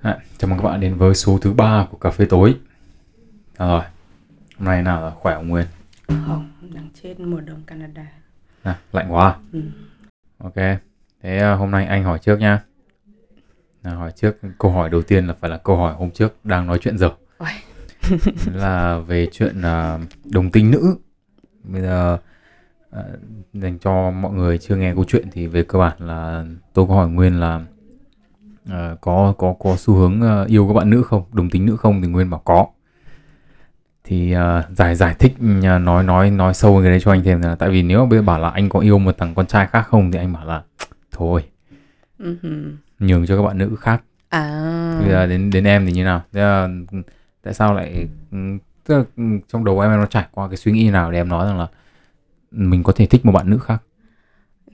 À, chào mừng các bạn đến với số thứ ba của cà phê tối. À, rồi, hôm nay nào là khỏe không Nguyên? Không, đang chết mùa đông Canada. À, lạnh quá. Ừ. Ok, thế à, hôm nay anh hỏi trước nha. À, hỏi trước, câu hỏi đầu tiên là phải là câu hỏi hôm trước đang nói chuyện giờ. Là về chuyện à, đồng tính nữ. Bây giờ à, dành cho mọi người chưa nghe câu chuyện thì về cơ bản là tôi có hỏi Nguyên là à, có có có xu hướng à, yêu các bạn nữ không, đồng tính nữ không thì Nguyên bảo có. Thì à, giải giải thích à, nói nói nói sâu cái đấy cho anh thêm là tại vì nếu bây giờ bảo là anh có yêu một thằng con trai khác không thì anh bảo là thôi hừ. nhường cho các bạn nữ khác À. bây giờ đến đến em thì như nào Thế là, tại sao lại ừ, tức là ừ, trong đầu em nó trải qua cái suy nghĩ nào để em nói rằng là mình có thể thích một bạn nữ khác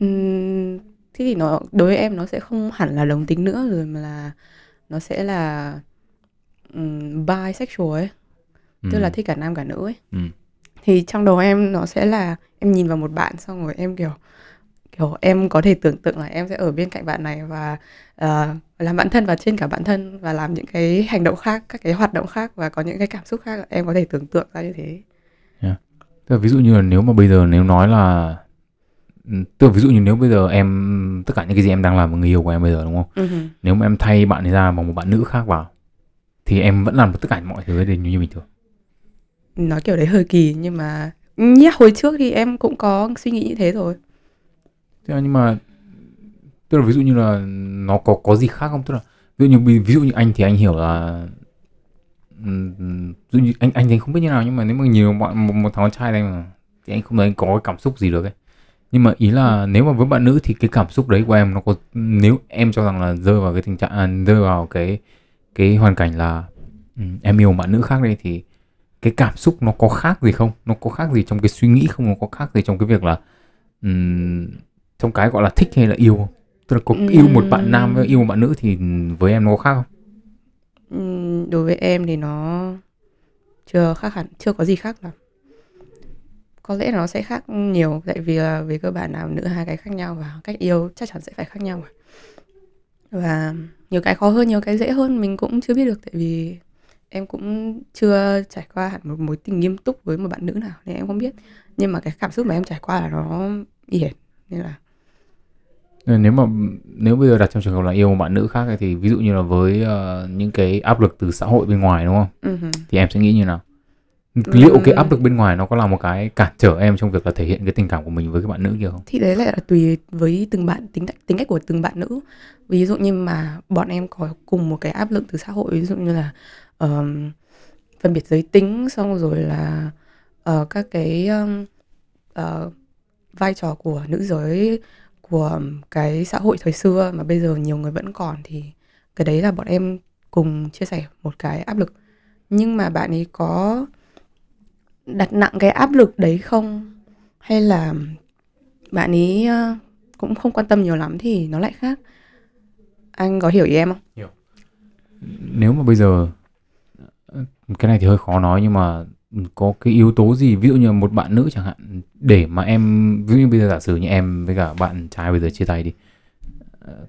Ừm, thế thì nó đối với em nó sẽ không hẳn là đồng tính nữa rồi mà là nó sẽ là um, bisexual ấy, tức là Ừ, thích cả nam cả nữ ấy. ừ, Thì trong đầu em nó sẽ là em nhìn vào một bạn xong rồi em kiểu kiểu em có thể tưởng tượng là em sẽ ở bên cạnh bạn này và ờ, làm bạn thân và trên cả bạn thân và làm những cái hành động khác, các cái hoạt động khác và có những cái cảm xúc khác em có thể tưởng tượng ra như thế. tức là ví dụ như là nếu mà bây giờ nếu nói là ừ, tức là ví dụ như nếu bây giờ em tất cả những cái gì em đang làm với người yêu của em bây giờ đúng không? Hừ. nếu mà em thay bạn ấy ra bằng một bạn nữ khác vào thì em vẫn làm tất cả mọi thứ đều như bình thường. Nói kiểu đấy hơi kỳ nhưng mà nhá hồi trước thì em cũng có suy nghĩ như thế rồi. Thế nhưng mà tức là ví dụ như là nó có có gì khác không? Tức là ví dụ như ví dụ như anh thì anh hiểu là ví dụ như anh anh thì không biết như nào nhưng mà nếu mà nhiều bạn một, một thằng con trai đây mà thì anh không thấy anh có cái cảm xúc gì được ấy nhưng mà ý là nếu mà với bạn nữ thì cái cảm xúc đấy của em nó có nếu em cho rằng là rơi vào cái tình trạng à, rơi vào cái cái hoàn cảnh là ừm, em yêu bạn nữ khác đây thì cái cảm xúc nó có khác gì không? Nó có khác gì trong cái suy nghĩ không? Nó có khác gì trong cái việc là ừm, trong cái gọi là thích hay là yêu không? tức là có yêu một bạn nam với yêu một bạn nữ thì với em nó có khác không? Đối với em thì nó chưa khác hẳn chưa có gì khác lắm có lẽ nó sẽ khác nhiều tại vì là về cơ bản nào nữ hai cái khác nhau và cách yêu chắc chắn sẽ phải khác nhau và nhiều cái khó hơn nhiều cái dễ hơn mình cũng chưa biết được tại vì em cũng chưa trải qua hẳn một mối tình nghiêm túc với một bạn nữ nào nên em không biết. Nhưng mà cái cảm xúc mà em trải qua là nó hệt nên là nếu mà nếu bây giờ đặt trong trường hợp là yêu một bạn nữ khác thì ví dụ như là với ờ, những cái áp lực từ xã hội bên ngoài đúng không? Hừ. thì em sẽ nghĩ như nào liệu cái áp lực bên ngoài nó có là một cái cản trở em trong việc là thể hiện cái tình cảm của mình với cái bạn nữ kia không? Thì đấy lại là tùy với từng bạn tính cách tính cách của từng bạn nữ. Ví dụ như mà bọn em có cùng một cái áp lực từ xã hội ví dụ như là ờm, phân biệt giới tính xong rồi là ờ, các cái ờm, ờ, vai trò của nữ giới của cái xã hội thời xưa mà bây giờ nhiều người vẫn còn thì cái đấy là bọn em cùng chia sẻ một cái áp lực. Nhưng mà bạn ấy có đặt nặng cái áp lực đấy không? Hay là bạn ấy ờ, cũng không quan tâm nhiều lắm thì nó lại khác? Anh có hiểu ý em không? Nếu mà bây giờ ờ, cái này thì hơi khó nói nhưng mà có cái yếu tố gì ví dụ như một bạn nữ chẳng hạn để mà em ví dụ như bây giờ giả sử như em với cả bạn trai bây giờ chia tay đi Ờ,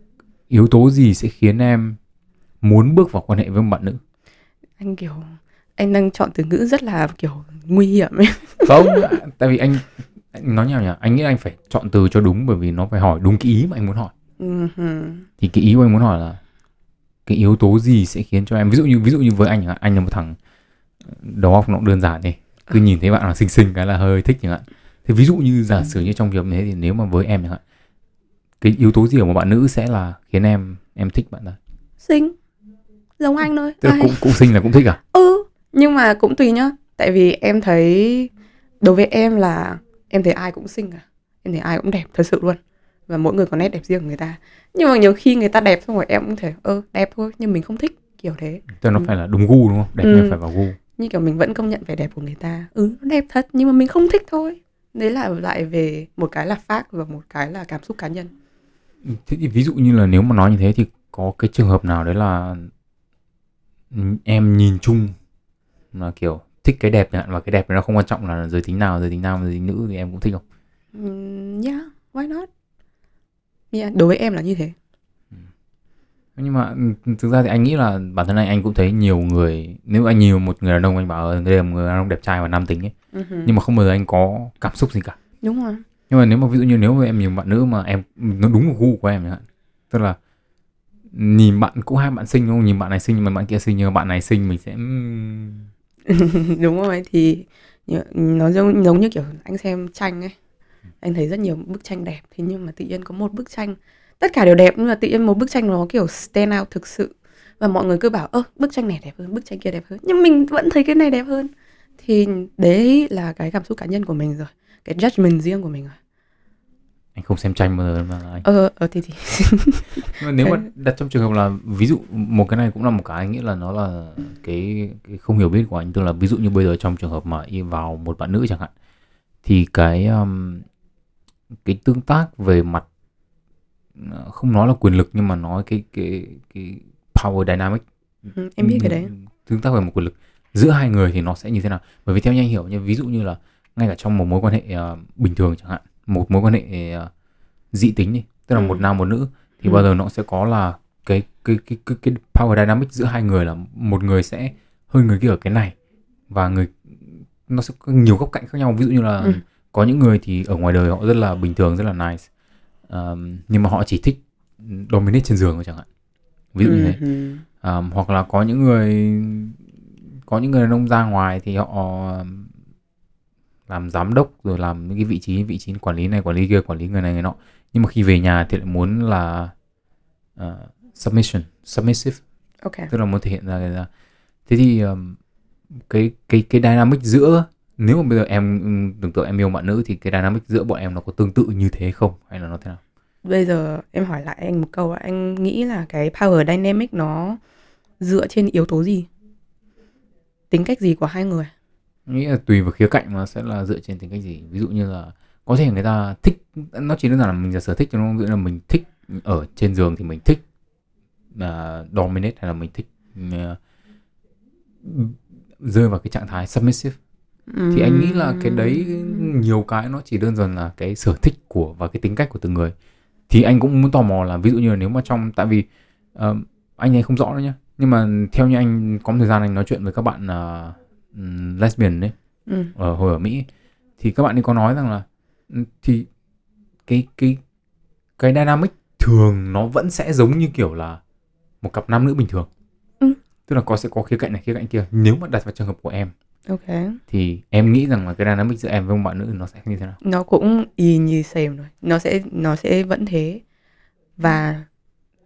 yếu tố gì sẽ khiến em muốn bước vào quan hệ với một bạn nữ? Anh kiểu anh đang chọn từ ngữ rất là kiểu nguy hiểm ấy. Không tại vì anh, anh nói nhau nhỉ? Anh nghĩ anh phải chọn từ cho đúng bởi vì nó phải hỏi đúng cái ý mà anh muốn hỏi. Ừ hừ. thì cái ý của anh muốn hỏi là cái yếu tố gì sẽ khiến cho em ví dụ như ví dụ như với anh anh là một thằng đầu óc nó cũng đơn giản đi cứ nhìn thấy bạn nào xinh xinh cái là hơi thích chẳng hạn. Thì ví dụ như giả sử như trong việc thế thì nếu mà với em chẳng hạn cái yếu tố gì ở một bạn nữ sẽ là khiến em em thích bạn ta? Xinh. Giống anh thôi. Tức là cũng cũng xinh là cũng thích à? Ừ nhưng mà cũng tùy nhá. Tại vì em thấy đối với em là em thấy ai cũng xinh à em thấy ai cũng đẹp thật sự luôn. Và mỗi người có nét đẹp riêng của người ta. Nhưng mà nhiều khi người ta đẹp xong rồi em cũng thấy ơ đẹp thôi nhưng mình không thích kiểu thế. Tức là nó Ừ. phải là đúng gu đúng không? Đẹp Ừ. nhưng phải vào gu. Như kiểu mình vẫn công nhận vẻ đẹp của người ta. Ừ nó đẹp thật nhưng mà mình không thích thôi. Đấy là lại về một cái là fact và một cái là cảm xúc cá nhân. Thế thì ví dụ như là nếu mà nói như thế thì có cái trường hợp nào đấy là em nhìn chung là kiểu thích cái đẹp và cái đẹp nó không quan trọng là giới tính nào giới tính nam giới tính nữ thì em cũng thích không? Um, yeah why not? Yeah, đối với em là như thế. Nhưng mà ừ, thực ra thì anh nghĩ là bản thân anh anh cũng thấy nhiều người nếu anh nhiều một người đàn ông anh bảo đây là một người đàn ông đẹp trai và nam tính ấy Ừ hừ. nhưng mà không bao giờ anh có cảm xúc gì cả. Đúng rồi. Nhưng mà nếu mà ví dụ như nếu mà em nhìn bạn nữ mà em nó đúng gu của em chẳng hạn tức là nhìn bạn cũng hai bạn xinh đúng không? Nhìn bạn này xinh nhưng mà bạn kia xinh nhưng mà bạn này xinh mình sẽ đúng rồi, thì nó giống giống như kiểu anh xem tranh ấy. Anh thấy rất nhiều bức tranh đẹp, thế nhưng mà tự nhiên có một bức tranh, tất cả đều đẹp, nhưng mà tự nhiên một bức tranh nó kiểu stand out thực sự. Và mọi người cứ bảo, ơ, bức tranh này đẹp hơn, bức tranh kia đẹp hơn. Nhưng mình vẫn thấy cái này đẹp hơn. Thì đấy là cái cảm xúc cá nhân của mình rồi, cái judgment riêng của mình rồi anh không xem tranh bao giờ mà anh ờ ờ thì thì nhưng mà nếu mà Đấy. đặt trong trường hợp là ví dụ một cái này cũng là một cái anh nghĩ là nó là cái, cái không hiểu biết của anh. Tức là ví dụ như bây giờ trong trường hợp mà y vào một bạn nữ chẳng hạn thì cái um, cái tương tác về mặt ờ, không nói là quyền lực nhưng mà nói cái cái cái power dynamic. Ừ, em biết cái đấy. Tương tác về một quyền lực giữa hai người thì nó sẽ như thế nào? Bởi vì theo như anh hiểu như ví dụ như là ngay cả trong một mối quan hệ ờ, bình thường chẳng hạn một mối quan hệ ờ, dị tính đi tức là Ừ. một nam một nữ thì Ừ. bao giờ nó sẽ có là cái cái cái cái cái power dynamic giữa hai người là một người sẽ hơn người kia ở cái này và người nó sẽ có nhiều góc cạnh khác nhau ví dụ như là Ừ. có những người thì ở ngoài đời họ rất là bình thường rất là nice Ờm, nhưng mà họ chỉ thích dominate trên giường thôi chẳng hạn ví dụ như thế Ờm, hoặc là có những người có những người đàn ông ra ngoài thì họ làm giám đốc rồi làm những cái vị trí vị trí quản lý này quản lý kia quản lý người này người nọ. Nhưng mà khi về nhà thì lại muốn là ờ, submission submissive. Ok. Tức là muốn thể hiện ra ra. Thế thì ờm, cái cái cái dynamic giữa nếu mà bây giờ em tưởng tượng em yêu bạn nữ thì cái dynamic giữa bọn em nó có tương tự như thế không? Hay là nó thế nào? Bây giờ em hỏi lại anh một câu anh nghĩ là cái power dynamic nó dựa trên yếu tố gì? Tính cách gì của hai người nghĩ là tùy vào khía cạnh mà sẽ là dựa trên tính cách gì. Ví dụ như là có thể người ta thích nó chỉ đơn giản là mình là sở thích cho nó dụ là mình thích ở trên giường thì mình thích là dominate hay là mình thích ờ, rơi vào cái trạng thái submissive. Thì anh nghĩ là cái đấy nhiều cái nó chỉ đơn giản là cái sở thích của và cái tính cách của từng người. Thì anh cũng muốn tò mò là ví dụ như là nếu mà trong tại vì ờ, anh ấy không rõ đâu nhá. Nhưng mà theo như anh có một thời gian anh nói chuyện với các bạn ừm, lesbian đấy ừ. ở hồi ở Mỹ. Thì các bạn ấy có nói rằng là ừ, thì cái cái cái dynamic thường nó vẫn sẽ giống như kiểu là một cặp nam nữ bình thường. Ừ. tức là có sẽ có khía cạnh này khía cạnh kia. Nếu mà đặt vào trường hợp của em ok. thì em nghĩ rằng là cái dynamic giữa em với một bạn nữ nó sẽ như thế nào? Nó cũng y như same rồi. Nó sẽ nó sẽ vẫn thế. Và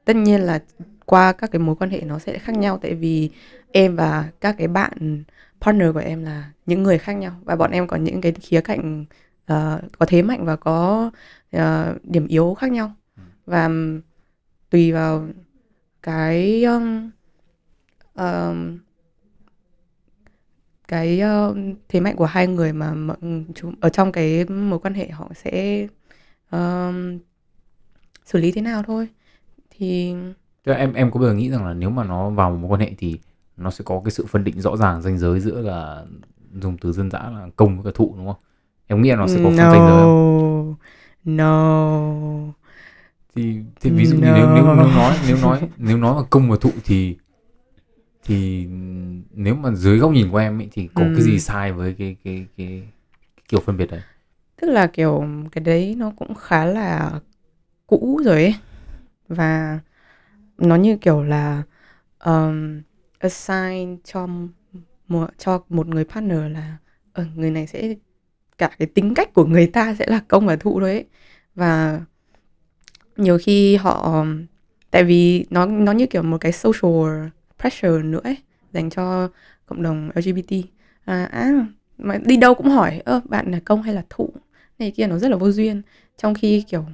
tất nhiên là qua các cái mối quan hệ nó sẽ khác nhau. Tại vì em và các cái bạn partner của em là những người khác nhau. Và bọn em có những cái khía cạnh ờ, có thế mạnh và có ờ, điểm yếu khác nhau. Và ừm, tùy vào cái um, um, cái um, thế mạnh của hai người mà chúng ở trong cái mối quan hệ họ sẽ um, xử lý thế nào thôi. Thì em em có bao giờ nghĩ rằng là nếu mà nó vào một mối quan hệ thì nó sẽ có cái sự phân định rõ ràng ranh giới giữa là dùng từ dân dã là công với cả thụ đúng không? Em nghĩ là nó sẽ có phân ranh giới không? no Thì, thì ví dụ như nếu, nếu nếu No. nói nếu nói nếu nói là công và thụ thì thì nếu mà dưới góc nhìn của em ấy thì có cái gì Ừm. sai với cái cái cái, cái kiểu phân biệt đấy? tức là kiểu cái đấy nó cũng khá là cũ rồi ấy và nó như kiểu là um, assign cho một cho một người partner là ờ, người này sẽ cả cái tính cách của người ta sẽ là công và thụ đấy và nhiều khi họ tại vì nó nó như kiểu một cái social pressure nữa ấy dành cho cộng đồng LGBT à, à mà đi đâu cũng hỏi ơ bạn là công hay là thụ? Này kia nó rất là vô duyên. Trong khi kiểu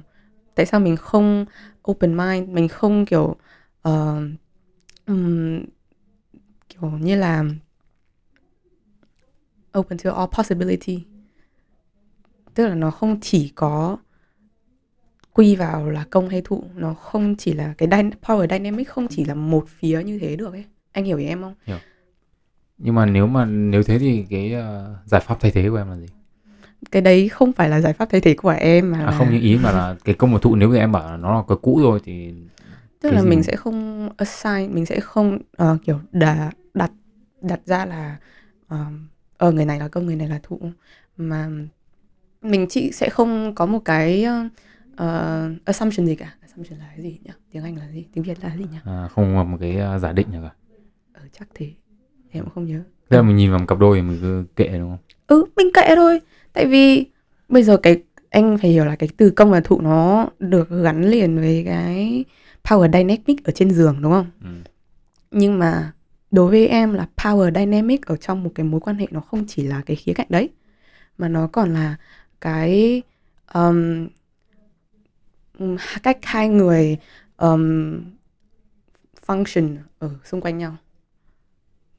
tại sao mình không open mind mình không kiểu uh, um, kiểu như là open to all possibility. Tức là nó không chỉ có quy vào là công hay thụ nó không chỉ là cái dy- power dynamic không chỉ là một phía như thế được ấy. Anh hiểu ý em không? Nhưng mà nếu mà nếu thế thì cái ờ, giải pháp thay thế của em là gì? cái đấy không phải là giải pháp thay thế của em mà À là không những ý mà là cái công và thụ nếu như em bảo là nó là cái cũ rồi thì tức Cái là gì? mình sẽ không assign mình sẽ không ờ, kiểu đà, đặt đặt ra là ờ ờ, người này là công người này là thụ. Mà mình chỉ sẽ không có một cái ờ, assumption gì cả. Assumption là cái gì nhỉ? Tiếng anh là gì? Tiếng việt là gì nhỉ? À, không một cái giả định nào cả. Ờ chắc thế. Em cũng không nhớ. Thế là mình nhìn vào một cặp đôi thì mình cứ kệ đúng không? Ừ mình kệ thôi. Tại vì bây giờ cái anh phải hiểu là cái từ công và thụ nó được gắn liền với cái power dynamic ở trên giường đúng không? Ừ. nhưng mà đối với em là power dynamic ở trong một cái mối quan hệ nó không chỉ là cái khía cạnh đấy mà nó còn là cái um, cách hai người um, function ở xung quanh nhau.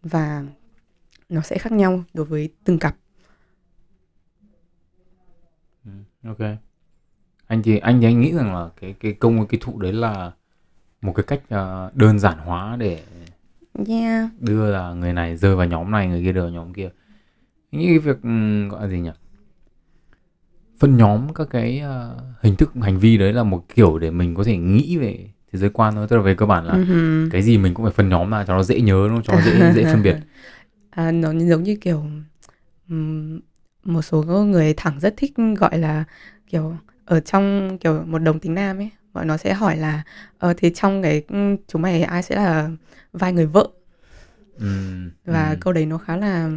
Và nó sẽ khác nhau đối với từng cặp. Ừ, ok. Anh thì anh thì anh nghĩ rằng là cái cái công cái thụ đấy là một cái cách à, đơn giản hóa để yeah. đưa là người này rơi vào nhóm này người kia rơi vào nhóm kia. Nghĩ cái việc ừm, gọi là gì nhỉ? Phân nhóm các cái ờ, hình thức hành vi đấy là một kiểu để mình có thể nghĩ về thế giới quan thôi. Tức là về cơ bản là Mhm. cái gì mình cũng phải phân nhóm ra cho nó dễ nhớ đúng không? cho nó dễ dễ phân biệt. À, nó giống như kiểu một số người thẳng rất thích gọi là kiểu ở trong kiểu một đồng tính nam ấy bọn nó sẽ hỏi là ờ thế trong cái ừ, chúng mày ai sẽ là vai người vợ? Ừm, và ừm. câu đấy nó khá là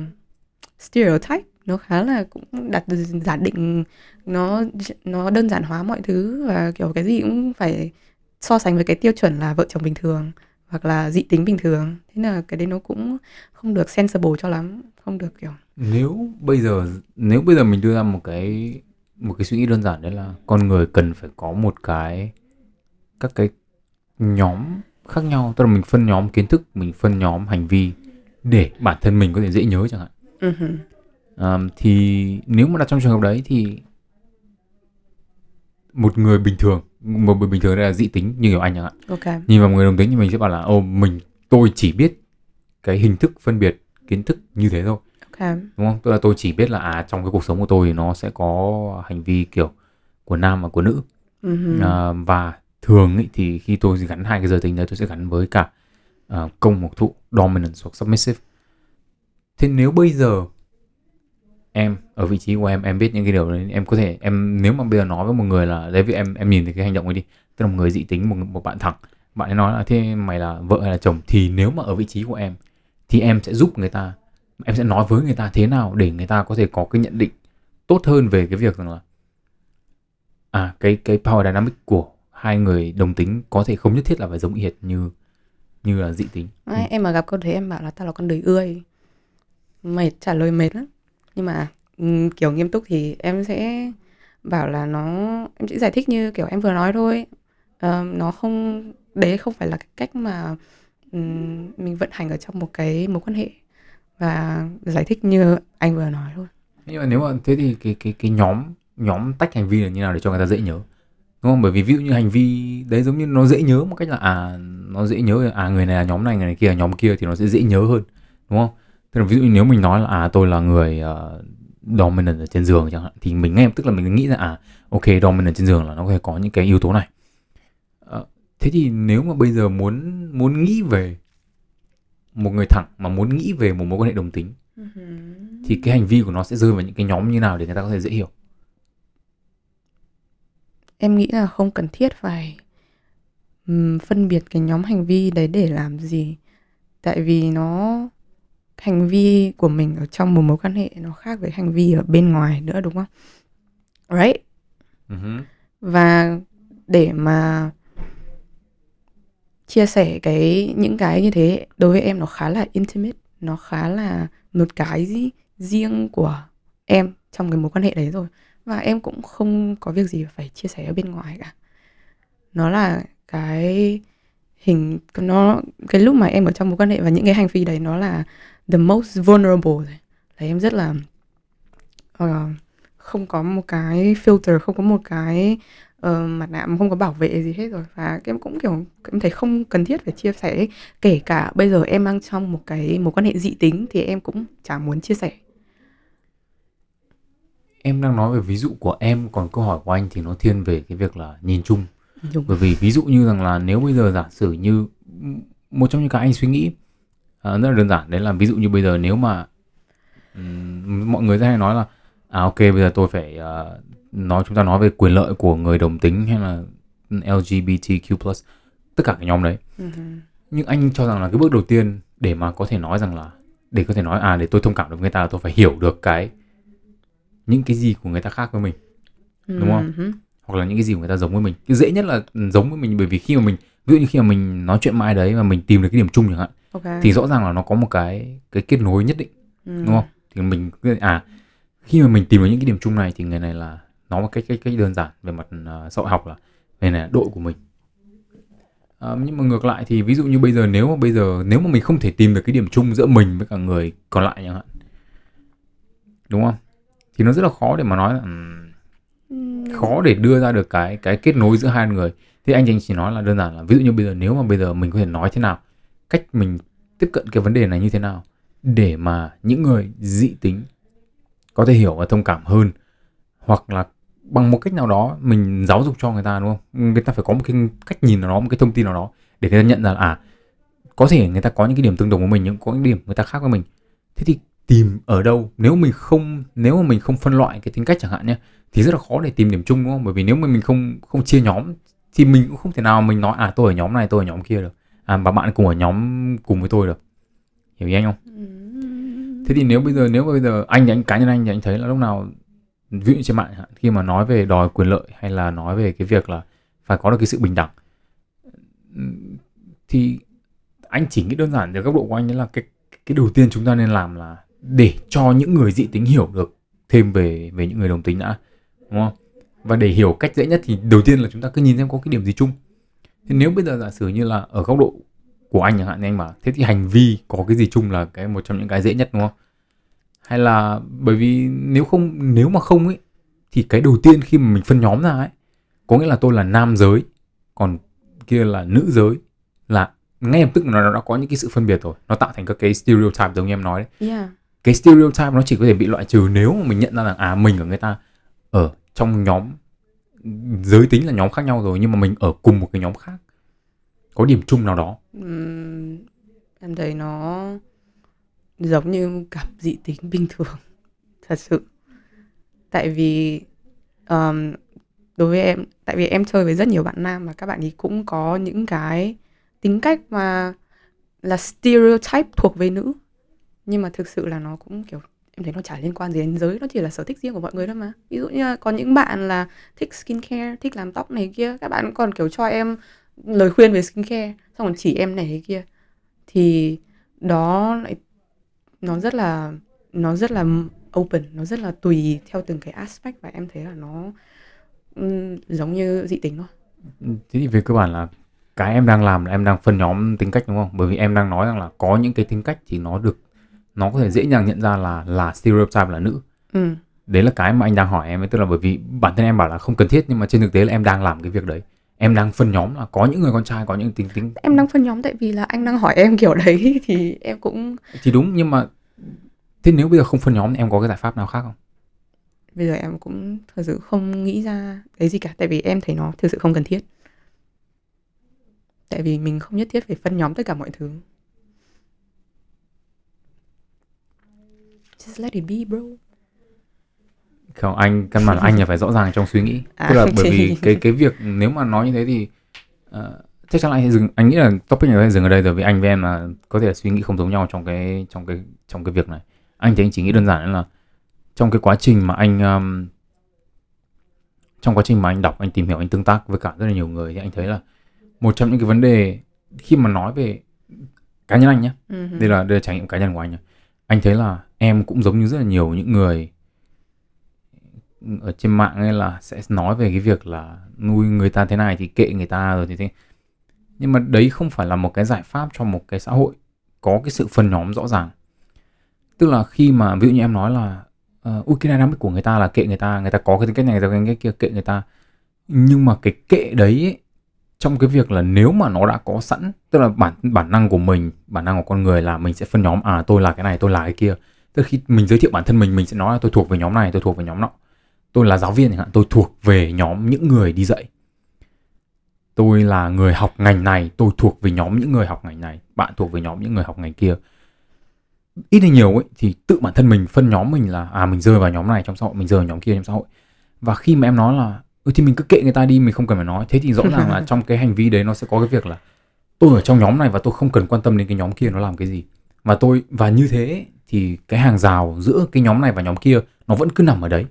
stereotype nó khá là cũng đặt giả định nó nó đơn giản hóa mọi thứ và kiểu cái gì cũng phải so sánh với cái tiêu chuẩn là vợ chồng bình thường hoặc là dị tính bình thường. Thế là cái đấy nó cũng không được sensible cho lắm không được kiểu. Nếu bây giờ nếu bây giờ mình đưa ra một cái một cái suy nghĩ đơn giản đấy là con người cần phải có một cái các cái nhóm khác nhau. Tức là mình phân nhóm kiến thức mình phân nhóm hành vi để bản thân mình có thể dễ nhớ chẳng hạn. Mhm. À, thì nếu mà đặt trong trường hợp đấy thì một người bình thường một người bình thường đây là dị tính như kiểu anh chẳng hạn. Ok. Nhìn vào một người đồng tính thì mình sẽ bảo là ô mình tôi chỉ biết cái hình thức phân biệt kiến thức như thế thôi. Ok. Đúng không? Tức là tôi chỉ biết là à trong cái cuộc sống của tôi thì nó sẽ có hành vi kiểu của nam và của nữ. Mhm. à, và thường ý, thì khi tôi gắn hai cái giới tính đấy tôi sẽ gắn với cả uh, công hoặc thụ dominance hoặc submissive. Thế nếu bây giờ em ở vị trí của em em biết những cái điều đấy em có thể em nếu mà bây giờ nói với một người là đấy vì em em nhìn thấy cái hành động ấy đi. Tức là một người dị tính một một bạn thẳng. Bạn ấy nói là thế mày là vợ hay là chồng? Thì nếu mà ở vị trí của em thì em sẽ giúp người ta em sẽ nói với người ta thế nào để người ta có thể có cái nhận định tốt hơn về cái việc rằng là à cái cái power dynamic của hai người đồng tính có thể không nhất thiết là phải giống hệt như như là dị tính. Đấy, em mà gặp câu đấy em bảo là tao là con đời ươi. Mệt trả lời mệt lắm. Nhưng mà ừm, kiểu nghiêm túc thì em sẽ bảo là nó em sẽ giải thích như kiểu em vừa nói thôi. Ờ, nó không đấy không phải là cái cách mà ừm, mình vận hành ở trong một cái mối quan hệ. Và giải thích như anh vừa nói thôi. Nhưng mà nếu mà thế thì cái cái cái nhóm nhóm tách hành vi là như nào để cho người ta dễ nhớ đúng không? Bởi vì ví dụ như hành vi đấy giống như nó dễ nhớ một cách là à nó dễ nhớ à người này là nhóm này người này kia là nhóm kia thì nó sẽ dễ nhớ hơn đúng không? Tức là ví dụ như nếu mình nói là à tôi là người uh, dominant ở trên giường chẳng hạn thì mình nghe tức là mình nghĩ là à ok dominant trên giường là nó có thể có những cái yếu tố này. Ờ, thế thì nếu mà bây giờ muốn muốn nghĩ về một người thẳng mà muốn nghĩ về một mối quan hệ đồng tính thì cái hành vi của nó sẽ rơi vào những cái nhóm như nào để người ta có thể dễ hiểu em nghĩ là không cần thiết phải ừm, phân biệt cái nhóm hành vi đấy để làm gì. Tại vì nó hành vi của mình ở trong một mối quan hệ nó khác với hành vi ở bên ngoài nữa đúng không? Right? Uh và để mà chia sẻ cái những cái như thế đối với em nó khá là intimate nó khá là một cái gì riêng của em trong cái mối quan hệ đấy rồi và em cũng không có việc gì phải chia sẻ ở bên ngoài cả. Nó là cái hình nó cái lúc mà em ở trong mối quan hệ và những cái hành vi đấy nó là the most vulnerable rồi. Là em rất là uh, không có một cái filter không có một cái uh, mặt nạ không có bảo vệ gì hết rồi. Và em cũng kiểu em thấy không cần thiết phải chia sẻ kể cả bây giờ em đang trong một cái mối quan hệ dị tính thì em cũng chẳng muốn chia sẻ em đang nói về ví dụ của em còn câu hỏi của anh thì nó thiên về cái việc là nhìn chung Đúng. bởi vì ví dụ như rằng là nếu bây giờ giả sử như một trong những cái anh suy nghĩ uh, rất là đơn giản đấy là ví dụ như bây giờ nếu mà um, mọi người hay nói là à ok bây giờ tôi phải uh, nói chúng ta nói về quyền lợi của người đồng tính hay là LGBTQ+ tất cả cái nhóm đấy Uh-huh. nhưng anh cho rằng là cái bước đầu tiên để mà có thể nói rằng là để có thể nói à để tôi thông cảm được người ta là tôi phải hiểu được cái những cái gì của người ta khác với mình Đúng không? Uh-huh. hoặc là những cái gì của người ta giống với mình cái dễ nhất là giống với mình bởi vì khi mà mình ví dụ như khi mà mình nói chuyện mai đấy và mình tìm được cái điểm chung chẳng hạn Ok. thì rõ ràng là nó có một cái cái kết nối nhất định Ừ. đúng không thì mình à khi mà mình tìm được những cái điểm chung này thì người này là nó một cách cách cách đơn giản về mặt uh, xã hội học là người này là đội của mình Ờ, nhưng mà ngược lại thì ví dụ như bây giờ nếu mà bây giờ nếu mà mình không thể tìm được cái điểm chung giữa mình với cả người còn lại chẳng hạn đúng không thì nó rất là khó để mà nói là Ừm. khó để đưa ra được cái cái kết nối giữa hai người. Thì anh anh chỉ nói là đơn giản là ví dụ như bây giờ nếu mà bây giờ mình có thể nói thế nào cách mình tiếp cận cái vấn đề này như thế nào để mà những người dị tính có thể hiểu và thông cảm hơn hoặc là bằng một cách nào đó mình giáo dục cho người ta đúng không? Người ta phải có một cái cách nhìn nào đó một cái thông tin nào đó để người ta nhận ra là à có thể người ta có những cái điểm tương đồng với mình nhưng có những điểm người ta khác với mình. Thế thì tìm ở đâu. Nếu mình không nếu mà mình không phân loại cái tính cách chẳng hạn nhé thì rất là khó để tìm điểm chung đúng không? Bởi vì nếu mà mình không không chia nhóm thì mình cũng không thể nào mình nói à tôi ở nhóm này tôi ở nhóm kia được. À và bạn cùng ở nhóm cùng với tôi được. Hiểu ý anh không? Ừm. thế thì nếu bây giờ nếu mà bây giờ anh thì anh cá nhân anh thì anh thấy là lúc nào ví dụ trên mạng khi mà nói về đòi quyền lợi hay là nói về cái việc là phải có được cái sự bình đẳng thì anh chỉ nghĩ đơn giản từ góc độ của anh là cái cái đầu tiên chúng ta nên làm là để cho những người dị tính hiểu được thêm về về những người đồng tính đã, đúng không? Và để hiểu cách dễ nhất thì đầu tiên là chúng ta cứ nhìn xem có cái điểm gì chung. Thì nếu bây giờ giả sử như là ở góc độ của anh chẳng hạn, anh bảo, thế thì hành vi có cái gì chung là cái một trong những cái dễ nhất, đúng không? Hay là bởi vì nếu không, nếu mà không ấy, thì cái đầu tiên khi mà mình phân nhóm ra ấy, có nghĩa là tôi là nam giới, còn kia là nữ giới, là ngay lập tức nó nó đã có những cái sự phân biệt rồi. Nó tạo thành các cái stereotype giống như em nói đấy. Yeah cái stereotype nó chỉ có thể bị loại trừ nếu mà mình nhận ra rằng à mình ở người ta ở trong nhóm giới tính là nhóm khác nhau rồi nhưng mà mình ở cùng một cái nhóm khác. Có điểm chung nào đó? Ừm, em thấy nó giống như cặp dị tính bình thường thật sự. Tại vì um, đối với em tại vì em chơi với rất nhiều bạn nam và các bạn ấy cũng có những cái tính cách mà là stereotype thuộc về nữ nhưng mà thực sự là nó cũng kiểu em thấy nó chả liên quan gì đến giới nó chỉ là sở thích riêng của mọi người thôi mà. Ví dụ như là có những bạn là thích skincare thích làm tóc này kia các bạn còn kiểu cho em lời khuyên về skincare xong còn chỉ em này kia. Thì đó lại nó rất là nó rất là open nó rất là tùy theo từng cái aspect và em thấy là nó um, giống như dị tính thôi. Ừ, thế thì về cơ bản là cái em đang làm là em đang phân nhóm tính cách đúng không? Bởi vì em đang nói rằng là có những cái tính cách thì nó được nó có thể dễ dàng nhận ra là là stereotype là nữ. Ừ. đấy là cái mà anh đang hỏi em ấy tức là bởi vì bản thân em bảo là không cần thiết nhưng mà trên thực tế là em đang làm cái việc đấy. Em đang phân nhóm là có những người con trai có những tính tính em đang phân nhóm tại vì là anh đang hỏi em kiểu đấy thì em cũng thì đúng nhưng mà thế nếu bây giờ không phân nhóm thì em có cái giải pháp nào khác không? Bây giờ em cũng thật sự không nghĩ ra cái gì cả tại vì em thấy nó thực sự không cần thiết. Tại vì mình không nhất thiết phải phân nhóm tất cả mọi thứ just let it be bro. Không anh căn bản anh là phải rõ ràng trong suy nghĩ. À, tức là bởi vì cái cái việc nếu mà nói như thế thì ờ, chắc chắn là anh sẽ dừng anh nghĩ là topic này sẽ dừng ở đây rồi vì anh với em là có thể là suy nghĩ không giống nhau trong cái trong cái trong cái việc này. Anh thì anh chỉ nghĩ đơn giản là trong cái quá trình mà anh um, trong quá trình mà anh đọc anh tìm hiểu anh tương tác với cả rất là nhiều người thì anh thấy là một trong những cái vấn đề khi mà nói về cá nhân anh nhé Ừ. đây là đây là trải nghiệm cá nhân của anh nhé anh thấy là em cũng giống như rất là nhiều những người ở trên mạng ấy là sẽ nói về cái việc là nuôi người ta thế này thì kệ người ta rồi thì thế. Nhưng mà đấy không phải là một cái giải pháp cho một cái xã hội có cái sự phân nhóm rõ ràng. Tức là khi mà ví dụ như em nói là uh, ui cái của người ta là kệ người ta người ta có cái tính cách này người ta có cái kia kệ người ta. Nhưng mà cái kệ đấy ấy, trong cái việc là nếu mà nó đã có sẵn, tức là bản bản năng của mình, bản năng của con người là mình sẽ phân nhóm à tôi là cái này, tôi là cái kia. Tức khi mình giới thiệu bản thân mình mình sẽ nói là tôi thuộc về nhóm này, tôi thuộc về nhóm nọ. Tôi là giáo viên chẳng hạn, tôi thuộc về nhóm những người đi dạy. Tôi là người học ngành này, tôi thuộc về nhóm những người học ngành này. Bạn thuộc về nhóm những người học ngành kia. Ít hay nhiều ấy, thì tự bản thân mình phân nhóm mình là à mình rơi vào nhóm này trong xã hội, mình rơi vào nhóm kia trong xã hội. Và khi mà em nói là ừ thì mình cứ kệ người ta đi mình không cần phải nói. Thế thì rõ ràng là trong cái hành vi đấy nó sẽ có cái việc là tôi ở trong nhóm này và tôi không cần quan tâm đến cái nhóm kia nó làm cái gì. Và tôi và như thế thì cái hàng rào giữa cái nhóm này và nhóm kia nó vẫn cứ nằm ở đấy.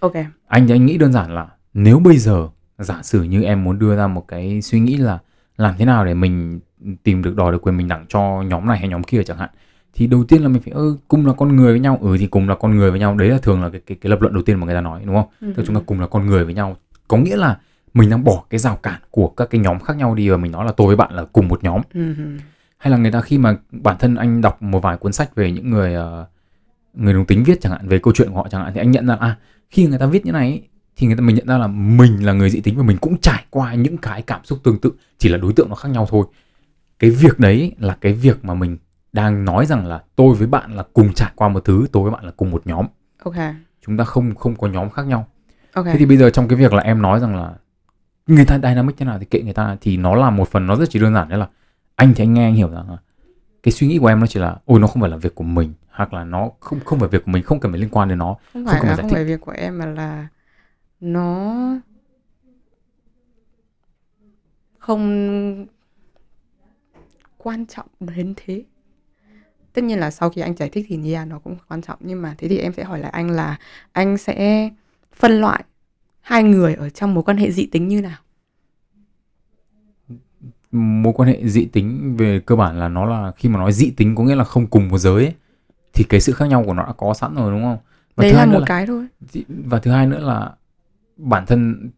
Ok. Anh thì anh nghĩ đơn giản là nếu bây giờ giả sử như em muốn đưa ra một cái suy nghĩ là làm thế nào để mình tìm được đòi được quyền bình đẳng cho nhóm này hay nhóm kia chẳng hạn thì đầu tiên là mình phải ơ cùng là con người với nhau. Ừ thì cùng là con người với nhau. Đấy là thường là cái cái, cái lập luận đầu tiên mà người ta nói đúng không? Ừ. tức là chúng ta cùng là con người với nhau. Có nghĩa là mình đang bỏ cái rào cản của các cái nhóm khác nhau đi và mình nói là tôi với bạn là cùng một nhóm. Ừ. hay là người ta khi mà bản thân anh đọc một vài cuốn sách về những người ờ, người đồng tính viết chẳng hạn về câu chuyện của họ chẳng hạn thì anh nhận ra à khi người ta viết như này ấy, thì người ta mình nhận ra là mình là người dị tính và mình cũng trải qua những cái cảm xúc tương tự chỉ là đối tượng nó khác nhau thôi. Cái việc đấy là cái việc mà mình đang nói rằng là tôi với bạn là cùng trải qua một thứ tôi với bạn là cùng một nhóm. Ok. Chúng ta không không có nhóm khác nhau. Ok. Thế thì bây giờ trong cái việc là em nói rằng là người ta dynamic thế nào thì kệ người ta thì nó là một phần nó rất chỉ đơn giản đấy là anh thì anh nghe anh hiểu rằng là cái suy nghĩ của em nó chỉ là ôi nó không phải là việc của mình hoặc là nó không không phải việc của mình không cần phải liên quan đến nó không Không phải cần là không phải việc của em mà là nó không quan trọng đến thế tất nhiên là sau khi anh giải thích thì yeah, nó cũng quan trọng nhưng mà thế thì em sẽ hỏi lại anh là anh sẽ phân loại hai người ở trong mối quan hệ dị tính như nào? Mối quan hệ dị tính về cơ bản là nó là khi mà nói dị tính có nghĩa là không cùng một giới ấy, thì cái sự khác nhau của nó đã có sẵn rồi đúng không? Và đấy thứ là một là cái thôi. và thứ hai nữa là bản thân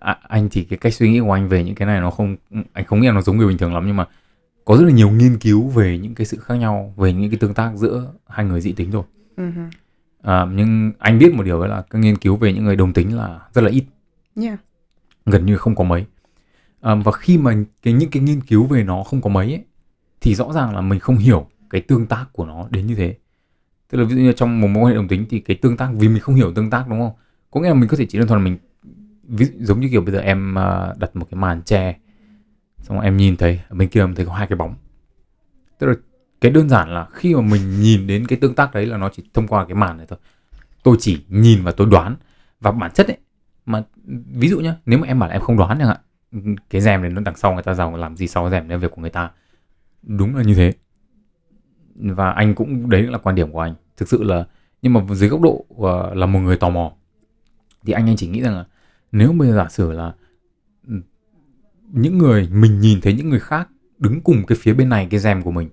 à, anh thì cái cách suy nghĩ của anh về những cái này nó không anh không nghĩ là nó giống người bình thường lắm nhưng mà có rất là nhiều nghiên cứu về những cái sự khác nhau về những cái tương tác giữa hai người dị tính rồi. Ừ. à, nhưng anh biết một điều là các nghiên cứu về những người đồng tính là rất là ít. Yeah. gần như không có mấy. À, và khi mà cái những cái nghiên cứu về nó không có mấy ấy, thì rõ ràng là mình không hiểu cái tương tác của nó đến như thế. Tức là ví dụ như trong một mối quan hệ đồng tính thì cái tương tác vì mình không hiểu tương tác đúng không? Có nghĩa là mình có thể chỉ đơn thuần là mình ví dụ, giống như kiểu bây giờ em à, đặt một cái màn che xong rồi em nhìn thấy ở bên kia em thấy có hai cái bóng. Tức là cái đơn giản là khi mà mình nhìn đến cái tương tác đấy là nó chỉ thông qua cái màn này thôi. Tôi chỉ nhìn và tôi đoán. Và bản chất ấy, mà ví dụ nhá, nếu mà em bảo là em không đoán chẳng hạn, cái rèm này nó đằng sau người ta giàu, làm gì sau cái rèm đấy là việc của người ta. Đúng là như thế. Và anh cũng, đấy là quan điểm của anh. Thực sự là, nhưng mà dưới góc độ ờ, là một người tò mò, thì anh anh chỉ nghĩ rằng là nếu bây giờ giả sử là những người mình nhìn thấy những người khác đứng cùng cái phía bên này cái rèm của mình.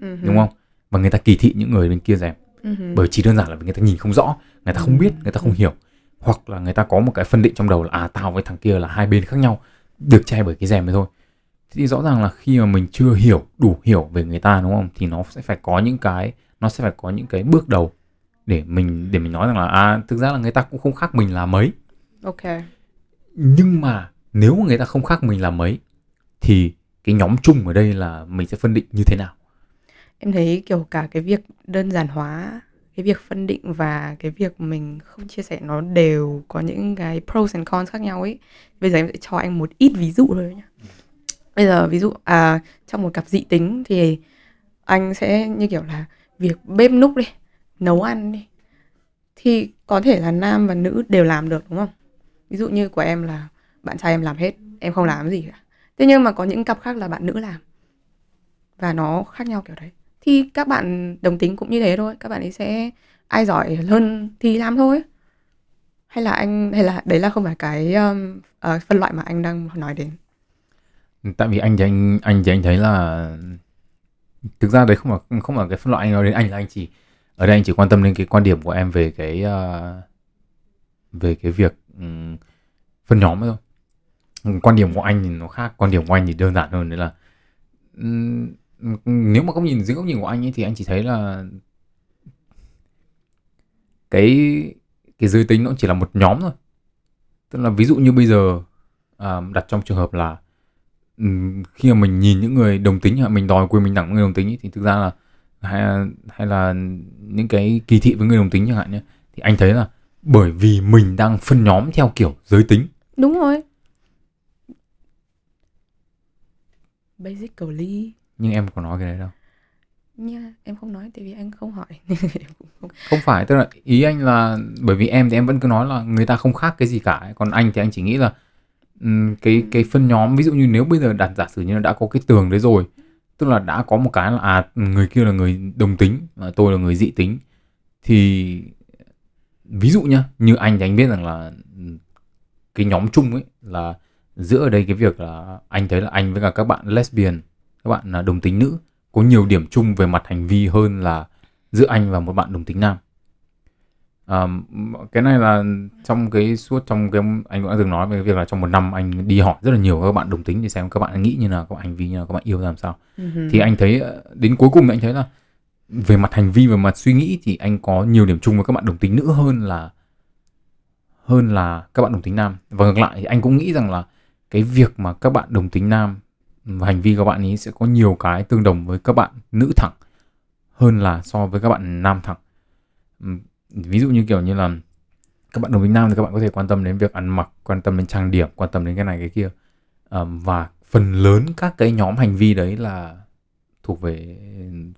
Ừ. đúng không? Và người ta kỳ thị những người bên kia rèm. Ừ. bởi chỉ đơn giản là vì người ta nhìn không rõ người ta không biết người ta không hiểu. Hoặc là người ta có một cái phân định trong đầu là à tao với thằng kia là hai bên khác nhau được che bởi cái rèm đấy thôi. Thì rõ ràng là khi mà mình chưa hiểu đủ hiểu về người ta đúng không? Thì nó sẽ phải có những cái nó sẽ phải có những cái bước đầu để mình để mình nói rằng là à thực ra là người ta cũng không khác mình là mấy. Ok. Nhưng mà nếu người ta không khác mình là mấy thì cái nhóm chung ở đây là mình sẽ phân định như thế nào Em thấy kiểu cả cái việc đơn giản hóa cái việc phân định và cái việc mình không chia sẻ nó đều có những cái pros and cons khác nhau ấy. Bây giờ em sẽ cho anh một ít ví dụ thôi nhé. Bây giờ ví dụ à trong một cặp dị tính thì anh sẽ như kiểu là việc bếp núc đi, nấu ăn đi thì có thể là nam và nữ đều làm được đúng không? Ví dụ như của em là bạn trai em làm hết, em không làm gì cả. Thế nhưng mà có những cặp khác là bạn nữ làm. Và nó khác nhau kiểu đấy. Thì các bạn đồng tính cũng như thế thôi. Các bạn ấy sẽ ai giỏi hơn thì làm thôi. Hay là anh hay là đấy là không phải cái um, uh, phân loại mà anh đang nói đến? Tại vì anh thì anh anh thì anh thấy là thực ra đấy không phải không phải cái phân loại anh nói đến anh là anh chỉ ở đây anh chỉ quan tâm đến cái quan điểm của em về cái uh, về cái việc um, phân nhóm thôi quan điểm của anh thì nó khác quan điểm của anh thì đơn giản hơn đấy là nếu mà góc nhìn dưới góc nhìn của anh ấy thì anh chỉ thấy là cái cái giới tính nó chỉ là một nhóm thôi. Tức là ví dụ như bây giờ à, đặt trong trường hợp là khi mà mình nhìn những người đồng tính hoặc mình đòi quyền bình đẳng với người đồng tính ấy, thì thực ra là hay, hay là những cái kỳ thị với người đồng tính chẳng hạn nhé thì anh thấy là bởi vì mình đang phân nhóm theo kiểu giới tính. Đúng rồi. Basically. Nhưng em có nói cái đấy đâu. Nha em không nói tại vì anh không hỏi. Không- không phải tức là ý anh là bởi vì em thì em vẫn cứ nói là người ta không khác cái gì cả ấy. còn anh thì anh chỉ nghĩ là ừm, cái cái phân nhóm ví dụ như nếu bây giờ đặt giả sử như là đã có cái tường đấy rồi tức là đã có một cái là à người kia là người đồng tính và tôi là người dị tính thì ví dụ nhá như anh thì anh biết rằng là ừm, cái nhóm chung ấy là giữa ở đây cái việc là anh thấy là anh với cả các bạn lesbian các bạn là đồng tính nữ có nhiều điểm chung về mặt hành vi hơn là giữa anh và một bạn đồng tính nam. À, cái này là trong cái suốt trong cái anh cũng đã từng nói về cái việc là trong một năm anh đi hỏi rất là nhiều các bạn đồng tính để xem các bạn nghĩ như nào các bạn hành vi như nào các bạn yêu làm sao. Mhm. thì anh thấy ờ, đến cuối cùng anh thấy là về mặt hành vi về mặt suy nghĩ thì anh có nhiều điểm chung với các bạn đồng tính nữ hơn là hơn là các bạn đồng tính nam. Và ngược lại thì anh cũng nghĩ rằng là cái việc mà các bạn đồng tính nam và hành vi các bạn ấy sẽ có nhiều cái tương đồng với các bạn nữ thẳng hơn là so với các bạn nam thẳng. Ví dụ như kiểu như là các bạn đồng tính nam thì các bạn có thể quan tâm đến việc ăn mặc, quan tâm đến trang điểm, quan tâm đến cái này, cái kia. Và phần lớn các cái nhóm hành vi đấy là thuộc về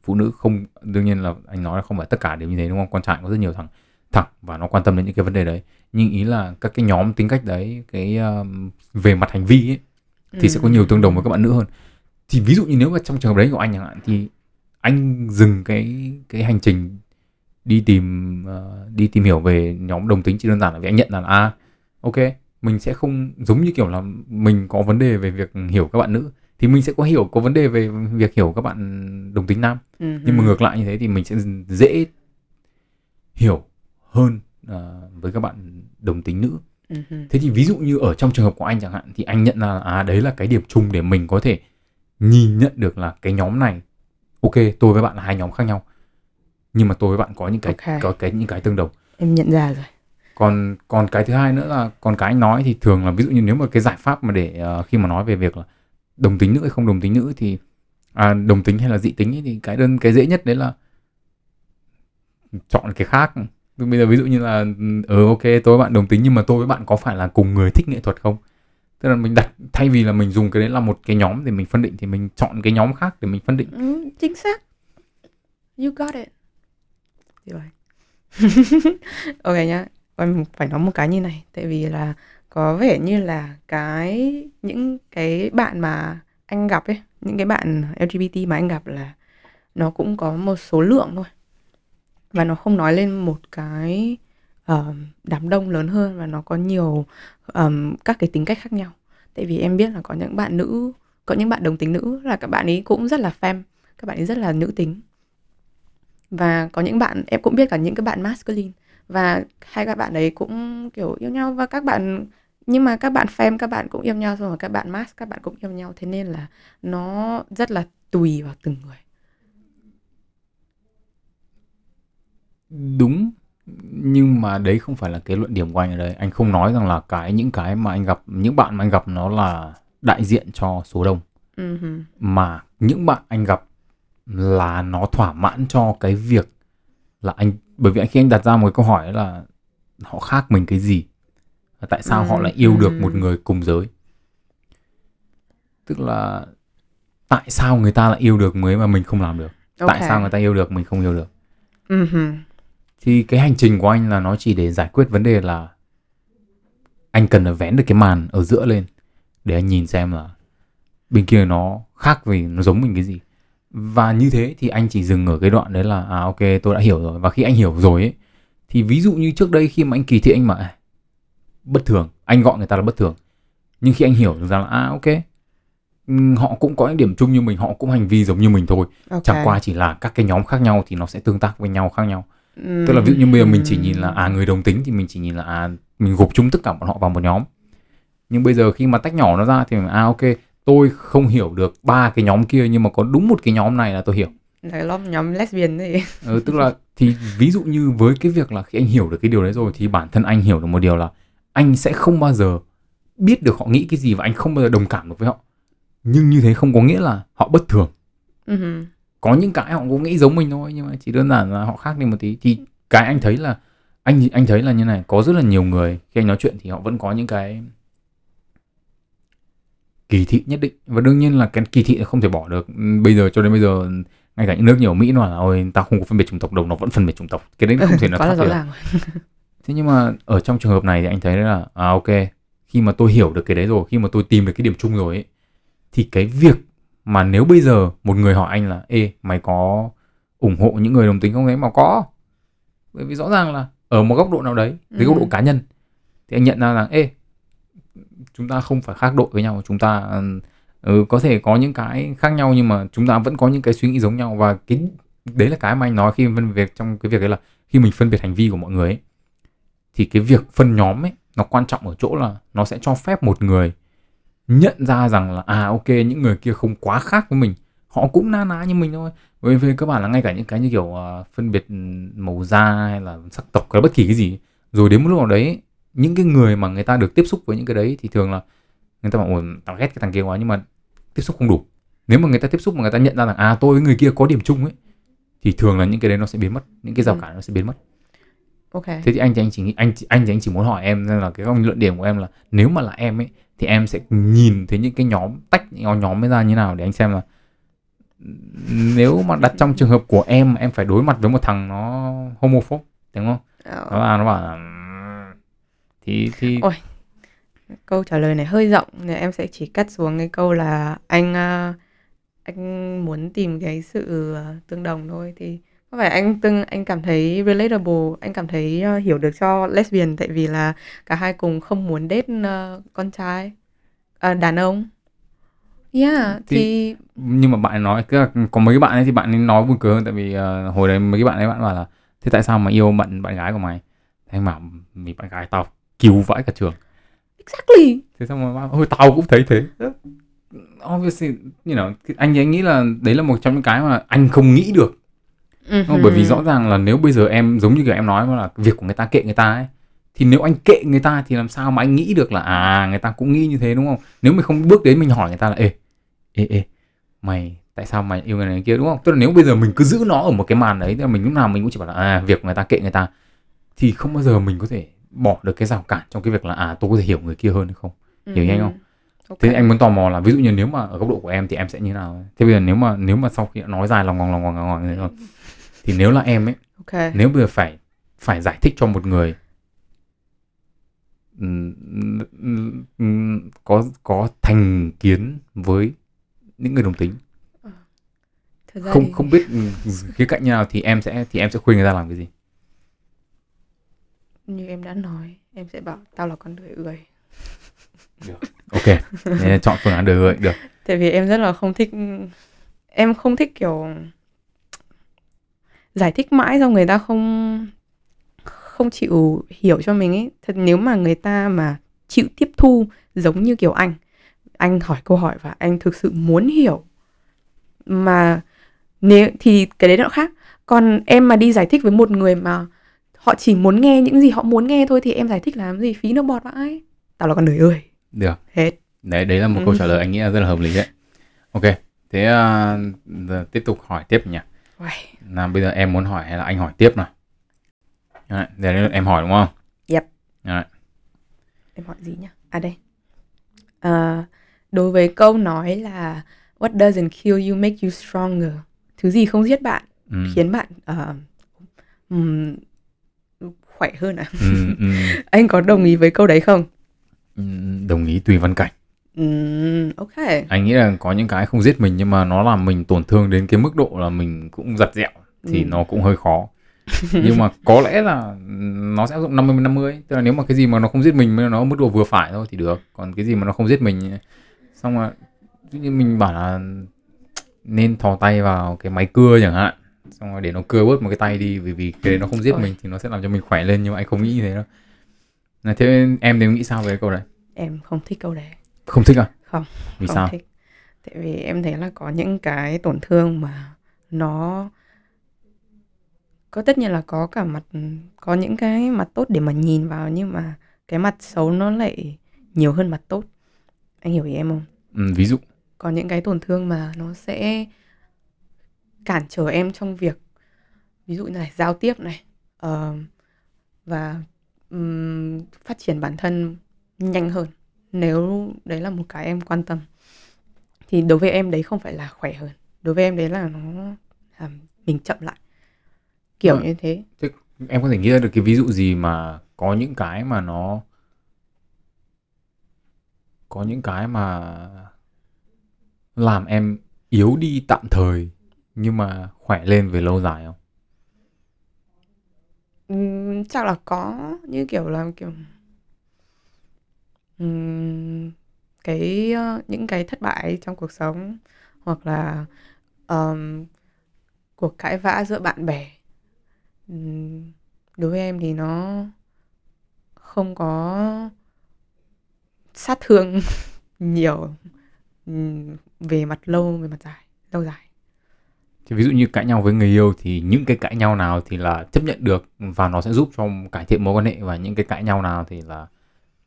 phụ nữ không, đương nhiên là anh nói là không phải tất cả đều như thế, đúng không? Con trai có rất nhiều thằng thẳng và nó quan tâm đến những cái vấn đề đấy. Nhưng ý là các cái nhóm tính cách đấy cái um, về mặt hành vi ấy, thì sẽ có nhiều tương đồng với các bạn nữ hơn. Thì ví dụ như nếu mà trong trường hợp đấy của anh chẳng hạn thì anh dừng cái cái hành trình đi tìm ờ, đi tìm hiểu về nhóm đồng tính chỉ đơn giản là vì anh nhận là à ok mình sẽ không giống như kiểu là mình có vấn đề về việc hiểu các bạn nữ thì mình sẽ có hiểu có vấn đề về việc hiểu các bạn đồng tính nam. Mhm. nhưng mà ngược lại như thế thì mình sẽ dễ hiểu hơn ờ, với các bạn đồng tính nữ Mhm. thế thì ví dụ như ở trong trường hợp của anh chẳng hạn thì anh nhận là à đấy là cái điểm chung để mình có thể nhìn nhận được là cái nhóm này ok tôi với bạn là hai nhóm khác nhau nhưng mà tôi với bạn có những cái Ok. có cái những cái tương đồng em nhận ra rồi còn còn cái thứ hai nữa là còn cái anh nói thì thường là ví dụ như nếu mà cái giải pháp mà để ờ, khi mà nói về việc là đồng tính nữ hay không đồng tính nữ thì à, đồng tính hay là dị tính ấy, thì cái đơn cái dễ nhất đấy là chọn cái khác bây giờ ví dụ như là ừ ok tôi với bạn đồng tính nhưng mà tôi với bạn có phải là cùng người thích nghệ thuật không? Tức là mình đặt thay vì là mình dùng cái đấy là một cái nhóm để mình phân định thì mình chọn cái nhóm khác để mình phân định. Ừ, chính xác. You got it. Rồi ok nhá. Em phải nói một cái như này tại vì là có vẻ như là cái những cái bạn mà anh gặp ấy những cái bạn LGBT mà anh gặp là nó cũng có một số lượng thôi và nó không nói lên một cái uh, đám đông lớn hơn và nó có nhiều um, các cái tính cách khác nhau. Tại vì em biết là có những bạn nữ có những bạn đồng tính nữ là các bạn ấy cũng rất là fem các bạn ấy rất là nữ tính. Và có những bạn em cũng biết cả những cái bạn masculine. Và hai các bạn đấy cũng kiểu yêu nhau và các bạn nhưng mà các bạn fem các bạn cũng yêu nhau xong rồi các bạn mas các bạn cũng yêu nhau. Thế nên là nó rất là tùy vào từng người. Đúng nhưng mà đấy không phải là cái luận điểm của anh ở đây anh không nói rằng là cái những cái mà anh gặp những bạn mà anh gặp nó là đại diện cho số đông Mhm. mà những bạn anh gặp là nó thỏa mãn cho cái việc là anh bởi vì khi anh đặt ra một cái câu hỏi là họ khác mình cái gì tại sao họ lại yêu được một Ừm. người cùng giới tức là tại sao người ta lại yêu được mới mà mình không làm được tại Ok. sao người ta yêu được mình không yêu được Mhm. Thì cái hành trình của anh là nó chỉ để giải quyết vấn đề là anh cần phải vén được cái màn ở giữa lên để anh nhìn xem là bên kia nó khác vì nó giống mình cái gì. Và như thế thì anh chỉ dừng ở cái đoạn đấy là à ok tôi đã hiểu rồi. Và khi anh hiểu rồi ấy thì ví dụ như trước đây khi mà anh kỳ thị anh mà "À, bất thường anh gọi người ta là bất thường. Nhưng khi anh hiểu ra là à ok họ cũng có những điểm chung như mình họ cũng hành vi giống như mình thôi. Ok. chẳng qua chỉ là các cái nhóm khác nhau thì nó sẽ tương tác với nhau khác nhau tức là ví dụ như bây giờ mình chỉ nhìn là à người đồng tính thì mình chỉ nhìn là à mình gộp chung tất cả bọn họ vào một nhóm. Nhưng bây giờ khi mà tách nhỏ nó ra thì mình à ok tôi không hiểu được ba cái nhóm kia nhưng mà có đúng một cái nhóm này là tôi hiểu. Là nhóm nhóm lesbian đấy ừ, tức là thì ví dụ như với cái việc là khi anh hiểu được cái điều đấy rồi thì bản thân anh hiểu được một điều là anh sẽ không bao giờ biết được họ nghĩ cái gì và anh không bao giờ đồng cảm được với họ. Nhưng như thế không có nghĩa là họ bất thường. Mhm. Có những cái họ cũng nghĩ giống mình thôi nhưng mà chỉ đơn giản là họ khác đi một tí. Thì cái anh thấy là anh anh thấy là như này có rất là nhiều người khi anh nói chuyện thì họ vẫn có những cái kỳ thị nhất định. Và đương nhiên là cái kỳ thị là không thể bỏ được. Ừ, bây giờ cho đến bây giờ ngay cả những nước như ở Mỹ nó là ôi tao không có phân biệt chủng tộc đâu nó vẫn phân biệt chủng tộc. Cái đấy nó không thể nào thoát được. thế nhưng mà ở trong trường hợp này thì anh thấy là à ok khi mà tôi hiểu được cái đấy rồi khi mà tôi tìm được cái điểm chung rồi ấy thì cái việc mà nếu bây giờ một người hỏi anh là ê mày có ủng hộ những người đồng tính không? Đấy mà có. Bởi vì rõ ràng là ở một góc độ nào đấy dưới góc độ Ừ. cá nhân thì anh nhận ra rằng ê chúng ta không phải khác đội với nhau chúng ta ừ, có thể có những cái khác nhau nhưng mà chúng ta vẫn có những cái suy nghĩ giống nhau. Và cái đấy là cái mà anh nói khi phân biệt trong cái việc đấy là khi mình phân biệt hành vi của mọi người ấy, thì cái việc phân nhóm ấy nó quan trọng ở chỗ là nó sẽ cho phép một người nhận ra rằng là à ok những người kia không quá khác với mình. Họ cũng na ná như mình thôi. Bởi vì cơ bản là ngay cả những cái như kiểu à, phân biệt màu da hay là sắc tộc hay bất kỳ cái gì rồi đến một lúc nào đấy những cái người mà người ta được tiếp xúc với những cái đấy thì thường là người ta bảo ôi tao ghét cái thằng kia quá. Nhưng mà tiếp xúc không đủ. Nếu mà người ta tiếp xúc mà người ta nhận ra rằng à tôi với người kia có điểm chung ấy thì thường là những cái đấy nó sẽ biến mất. Những cái rào Ừ. cản nó sẽ biến mất. Ok. Thế thì anh thì anh chỉ anh anh thì anh chỉ muốn hỏi em là cái góc luận điểm của em là nếu mà là em ấy thì em sẽ nhìn thấy những cái nhóm tách những nhóm ấy ra như nào để anh xem là nếu mà đặt trong trường hợp của em em phải đối mặt với một thằng nó homophobe đúng không Ờ, nó là nó bảo là thì thì Ôi. câu trả lời này hơi rộng nên em sẽ chỉ cắt xuống cái câu là anh à, anh muốn tìm cái sự à, tương đồng thôi thì có phải anh tương anh cảm thấy relatable anh cảm thấy à, hiểu được cho lesbian tại vì là cả hai cùng không muốn date à, con trai. À, đàn ông. Yeah Thì- thì, nhưng mà bạn ấy nói tức là có mấy cái bạn ấy thì bạn ấy nói buồn cười hơn tại vì ờ, hồi đấy mấy cái bạn ấy bạn bảo là thế tại sao mà yêu bạn bạn gái của mày? Thế anh bảo vì bạn gái tao cứu vãi cả trường. Exactly. Thế xong rồi bảo, ôi tao cũng thấy thế. Obviously you know, anh thì anh nghĩ là đấy là một trong những cái mà anh không nghĩ được không? bởi vì rõ ràng là nếu bây giờ em giống như kiểu em nói là việc của người ta kệ người ta ấy thì nếu anh kệ người ta thì làm sao mà anh nghĩ được là à người ta cũng nghĩ như thế đúng không nếu mình không bước đến mình hỏi người ta là ê ê ê mày tại sao mày yêu người này người kia đúng không tức là nếu bây giờ mình cứ giữ nó ở một cái màn đấy là mình lúc nào mình cũng chỉ bảo là à việc người ta kệ người ta thì không bao giờ mình có thể bỏ được cái rào cản trong cái việc là à tôi có thể hiểu người kia hơn hay không hiểu nhanh không? Ok. thế anh muốn tò mò là ví dụ như nếu mà ở góc độ của em thì em sẽ như nào thế bây giờ nếu mà nếu mà sau khi nói dài lòng ngoằng lòng ngoằng rồi thì nếu là em ấy ok. nếu bây giờ phải phải giải thích cho một người ừm, ừm, ừm, có có thành kiến với những người đồng tính Thật ra không thì- không biết khía cạnh như nào thì em sẽ thì em sẽ khuyên người ta làm cái gì? Như em đã nói em sẽ bảo tao là con người ươi ok. Thế là chọn phương án đời ơi được. Tại vì em rất là không thích em không thích kiểu giải thích mãi xong người ta không không chịu hiểu cho mình ấy. Thật nếu mà người ta mà chịu tiếp thu giống như kiểu anh anh hỏi câu hỏi và anh thực sự muốn hiểu mà nếu thì cái đấy nó khác. Còn em mà đi giải thích với một người mà họ chỉ muốn nghe những gì họ muốn nghe thôi thì em giải thích làm gì? Phí nước bọt vãi. Tao là con người ơi. Được. Hết. Đấy đấy là một Ừ. câu trả lời anh nghĩ là rất là hợp lý đấy. Ok thế giờ tiếp tục hỏi tiếp nhỉ Uầy, là bây giờ em muốn hỏi hay là anh hỏi tiếp nào? Đấy, giờ đến lượt em hỏi đúng không? Yep. Đấy. em hỏi gì nhỉ à đây. À, đối với câu nói là what doesn't kill you make you stronger? Thứ gì không giết bạn ừ. khiến bạn ờ, ừm, khỏe hơn à? Ừ, ừ, anh có đồng ý với câu đấy không? Ừ, đồng ý tùy văn cảnh Ừm, ok. Anh nghĩ là có những cái không giết mình nhưng mà nó làm mình tổn thương đến cái mức độ là mình cũng giặt dẹo thì Ừ. nó cũng hơi khó. Nhưng mà có lẽ là nó sẽ áp dụng 50 50 tức là nếu mà cái gì mà nó không giết mình mà nó ở mức độ vừa phải thôi thì được. Còn cái gì mà nó không giết mình xong rồi ví dụ như mình bảo là nên thò tay vào cái máy cưa chẳng hạn. Xong rồi để nó cưa bớt một cái tay đi vì vì cái đấy nó không giết Ôi. mình thì nó sẽ làm cho mình khỏe lên nhưng mà anh không nghĩ như thế đâu. Thế em thì nghĩ sao về cái câu đấy? Em không thích câu đấy không thích à? Không, vì không sao? thích. Tại vì em thấy là có những cái tổn thương mà nó có tất nhiên là có cả mặt có những cái mặt tốt để mà nhìn vào nhưng mà cái mặt xấu nó lại nhiều hơn mặt tốt. Anh hiểu ý em không? Ừ, ví dụ. Có những cái tổn thương mà nó sẽ cản trở em trong việc ví dụ như là giao tiếp này ờ, và ừm, phát triển bản thân nhanh hơn nếu đấy là một cái em quan tâm thì đối với em đấy không phải là khỏe hơn đối với em đấy là nó làm mình chậm lại kiểu Vâng. như thế em có thể nghĩ ra được cái ví dụ gì mà có những cái mà nó có những cái mà làm em yếu đi tạm thời nhưng mà khỏe lên về lâu dài không? Ừm, chắc là có như kiểu là kiểu ừm, cái ờ, những cái thất bại trong cuộc sống hoặc là ờm, cuộc cãi vã giữa bạn bè Ừm, đối với em thì nó không có sát thương nhiều ừm, về mặt lâu về mặt dài lâu dài. Thì ví dụ như cãi nhau với người yêu thì những cái cãi nhau nào thì là chấp nhận được và nó sẽ giúp cho cải thiện mối quan hệ và những cái cãi nhau nào thì là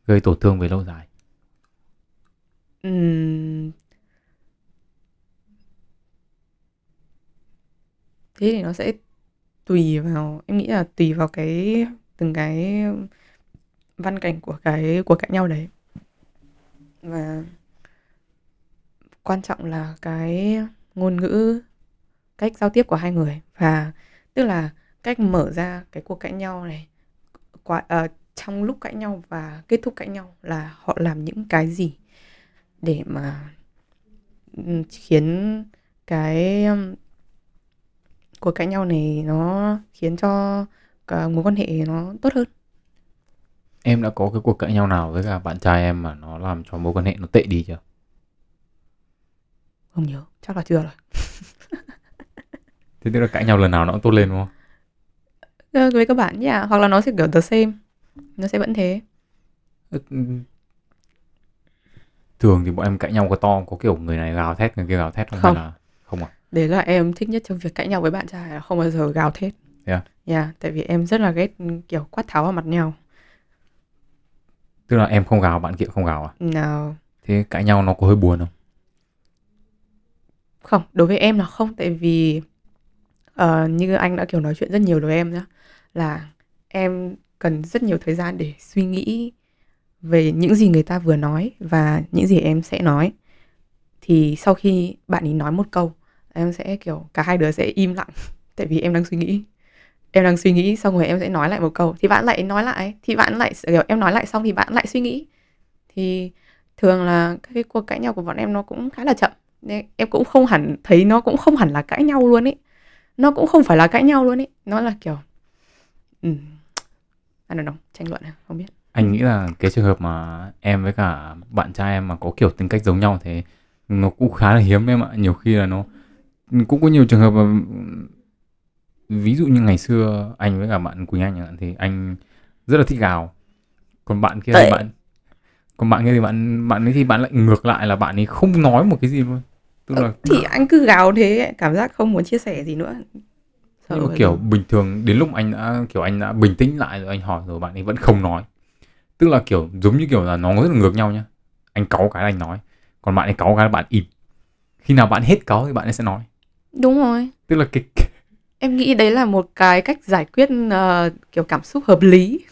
gây tổn thương về lâu dài. Ừm. Thế thì nó sẽ tùy vào em nghĩ là tùy vào cái từng cái văn cảnh của cái cuộc cãi nhau đấy. Và quan trọng là cái ngôn ngữ, cách giao tiếp của hai người và tức là cách mở ra cái cuộc cãi nhau này qua uh, trong lúc cãi nhau và kết thúc cãi nhau là họ làm những cái gì để mà khiến cái cuộc cãi nhau này nó khiến cho cả mối quan hệ nó tốt hơn. Em đã có cái cuộc cãi nhau nào với cả bạn trai em mà nó làm cho mối quan hệ nó tệ đi chưa? Không nhớ, chắc là chưa rồi. Thế tức là cãi nhau lần nào nó cũng tốt lên đúng không? Ờ, Với các bạn yeah. hoặc là nó sẽ kiểu the same, nó sẽ vẫn thế. Thường thì bọn em cãi nhau có to có kiểu người này gào thét người kia gào thét không, Không. hay là không à? Đấy là em thích nhất trong việc cãi nhau với bạn trai là không bao giờ gào thét. Thế à? Yeah, tại vì em rất là ghét kiểu quát tháo vào mặt nhau. Tức là em không gào bạn kia không gào à? Nào, Thế cãi nhau nó có hơi buồn không? không, đối với em là không tại vì ờ, như anh đã kiểu nói chuyện rất nhiều đối với em nhá là em cần rất nhiều thời gian để suy nghĩ về những gì người ta vừa nói và những gì em sẽ nói. Thì sau khi bạn ấy nói một câu, em sẽ kiểu cả hai đứa sẽ im lặng tại vì em đang suy nghĩ. Em đang suy nghĩ xong rồi em sẽ nói lại một câu thì bạn lại nói lại thì bạn lại kiểu em nói lại xong thì bạn lại suy nghĩ. Thì thường là các cái cuộc cãi nhau của bọn em nó cũng khá là chậm. Nên em cũng không hẳn thấy nó cũng không hẳn là cãi nhau luôn ấy. Nó cũng không phải là cãi nhau luôn ấy. Nó là kiểu ừ, I don't know, tranh luận à, không biết. Anh nghĩ là cái trường hợp mà em với cả bạn trai em mà có kiểu tính cách giống nhau thế nó cũng khá là hiếm em ạ. Nhiều khi là nó cũng có nhiều trường hợp mà ví dụ như ngày xưa anh với cả bạn Quỳnh Anh thì anh rất là thích gào. Còn bạn kia thì bạn còn bạn kia thì bạn bạn ấy thì bạn lại ngược lại là bạn ấy không nói một cái gì luôn. Tức là Ờ, thì anh cứ gào thế cảm giác không muốn chia sẻ gì nữa Sợ Nhưng mà kiểu bình thường đến lúc anh đã kiểu anh đã bình tĩnh lại rồi anh hỏi rồi bạn ấy vẫn không nói. Tức là kiểu giống như kiểu là nó rất là ngược nhau nhá. Anh cáu cái là anh nói còn bạn ấy cáu cái là bạn im. Khi nào bạn hết cáu thì bạn ấy sẽ nói. Đúng rồi. Tức là cái em nghĩ đấy là một cái cách giải quyết ờ, kiểu cảm xúc hợp lý.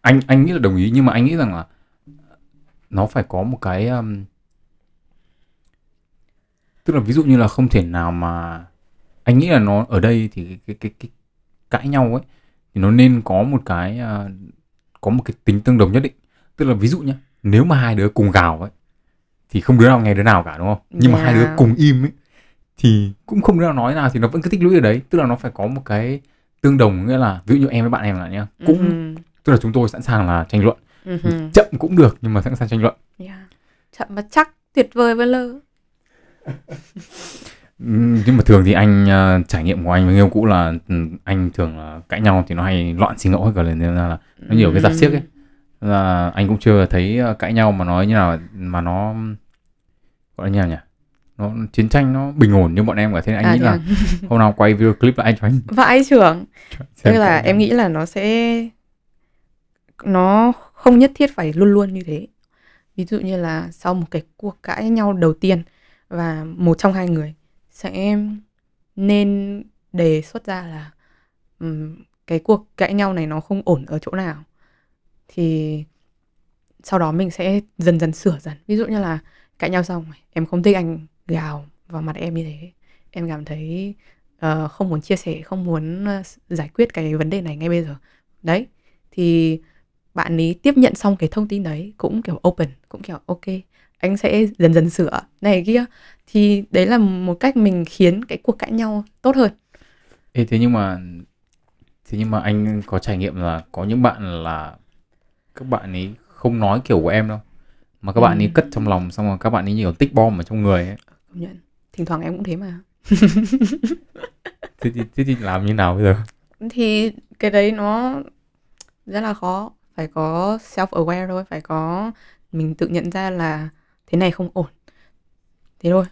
Anh anh nghĩ là đồng ý nhưng mà anh nghĩ rằng là nó phải có một cái um, tức là ví dụ như là không thể nào mà anh nghĩ là nó ở đây thì cái cái cái, cái cãi nhau ấy thì nó nên có một cái à, có một cái tính tương đồng nhất định. Tức là ví dụ nhá nếu mà hai đứa cùng gào ấy thì không đứa nào nghe đứa nào cả đúng không? Nhưng mà hai đứa Yeah. cùng im ấy thì cũng không đứa nào nói nào thì nó vẫn cứ tích lũy ở đấy. Tức là nó phải có một cái tương đồng nghĩa là ví dụ như em với bạn em là nhá cũng Ừm, tức là chúng tôi sẵn sàng là tranh luận. Ừm, chậm cũng được nhưng mà sẵn sàng tranh luận. Yeah. chậm mà chắc tuyệt vời với lơ nhưng mà thường thì anh ờ, trải nghiệm của anh với người yêu cũ là anh thường là cãi nhau thì nó hay loạn xì ngẫu hết cả lên nên là nó nhiều cái giạp xiếc ấy. Là anh cũng chưa thấy ờ, cãi nhau mà nói như nào mà nó gọi là như nào nhỉ? Nó chiến tranh nó bình ổn như bọn em cả. Thế nên anh À, nghĩ là à? hôm nào quay video clip lại cho anh. Vãi trưởng? Tức là em nghĩ là nó sẽ nó không nhất thiết phải luôn luôn như thế. Ví dụ như là sau một cái cuộc cãi nhau đầu tiên và một trong hai người sẽ nên đề xuất ra là um, cái cuộc cãi nhau này nó không ổn ở chỗ nào. Thì sau đó mình sẽ dần dần sửa dần. Ví dụ như là cãi nhau xong em không thích anh gào vào mặt em như thế. Em cảm thấy uh, không muốn chia sẻ không muốn ờ, giải quyết cái vấn đề này ngay bây giờ. Đấy thì bạn ấy tiếp nhận xong cái thông tin đấy cũng kiểu open cũng kiểu ok anh sẽ dần dần sửa. Này kia thì đấy là một cách mình khiến cái cuộc cãi nhau tốt hơn. Ê, thế nhưng mà thế nhưng mà anh có trải nghiệm là có những bạn là các bạn ấy không nói kiểu của em đâu mà các bạn ấy Ừ. cất trong lòng xong rồi các bạn ấy nhiều tích bom ở trong người ấy. Công nhận. Thỉnh thoảng em cũng thế mà. Thế thì, thế thì làm như nào bây giờ? Thì cái đấy nó rất là khó. Phải có self aware thôi phải có mình tự nhận ra là thế này không ổn thế thôi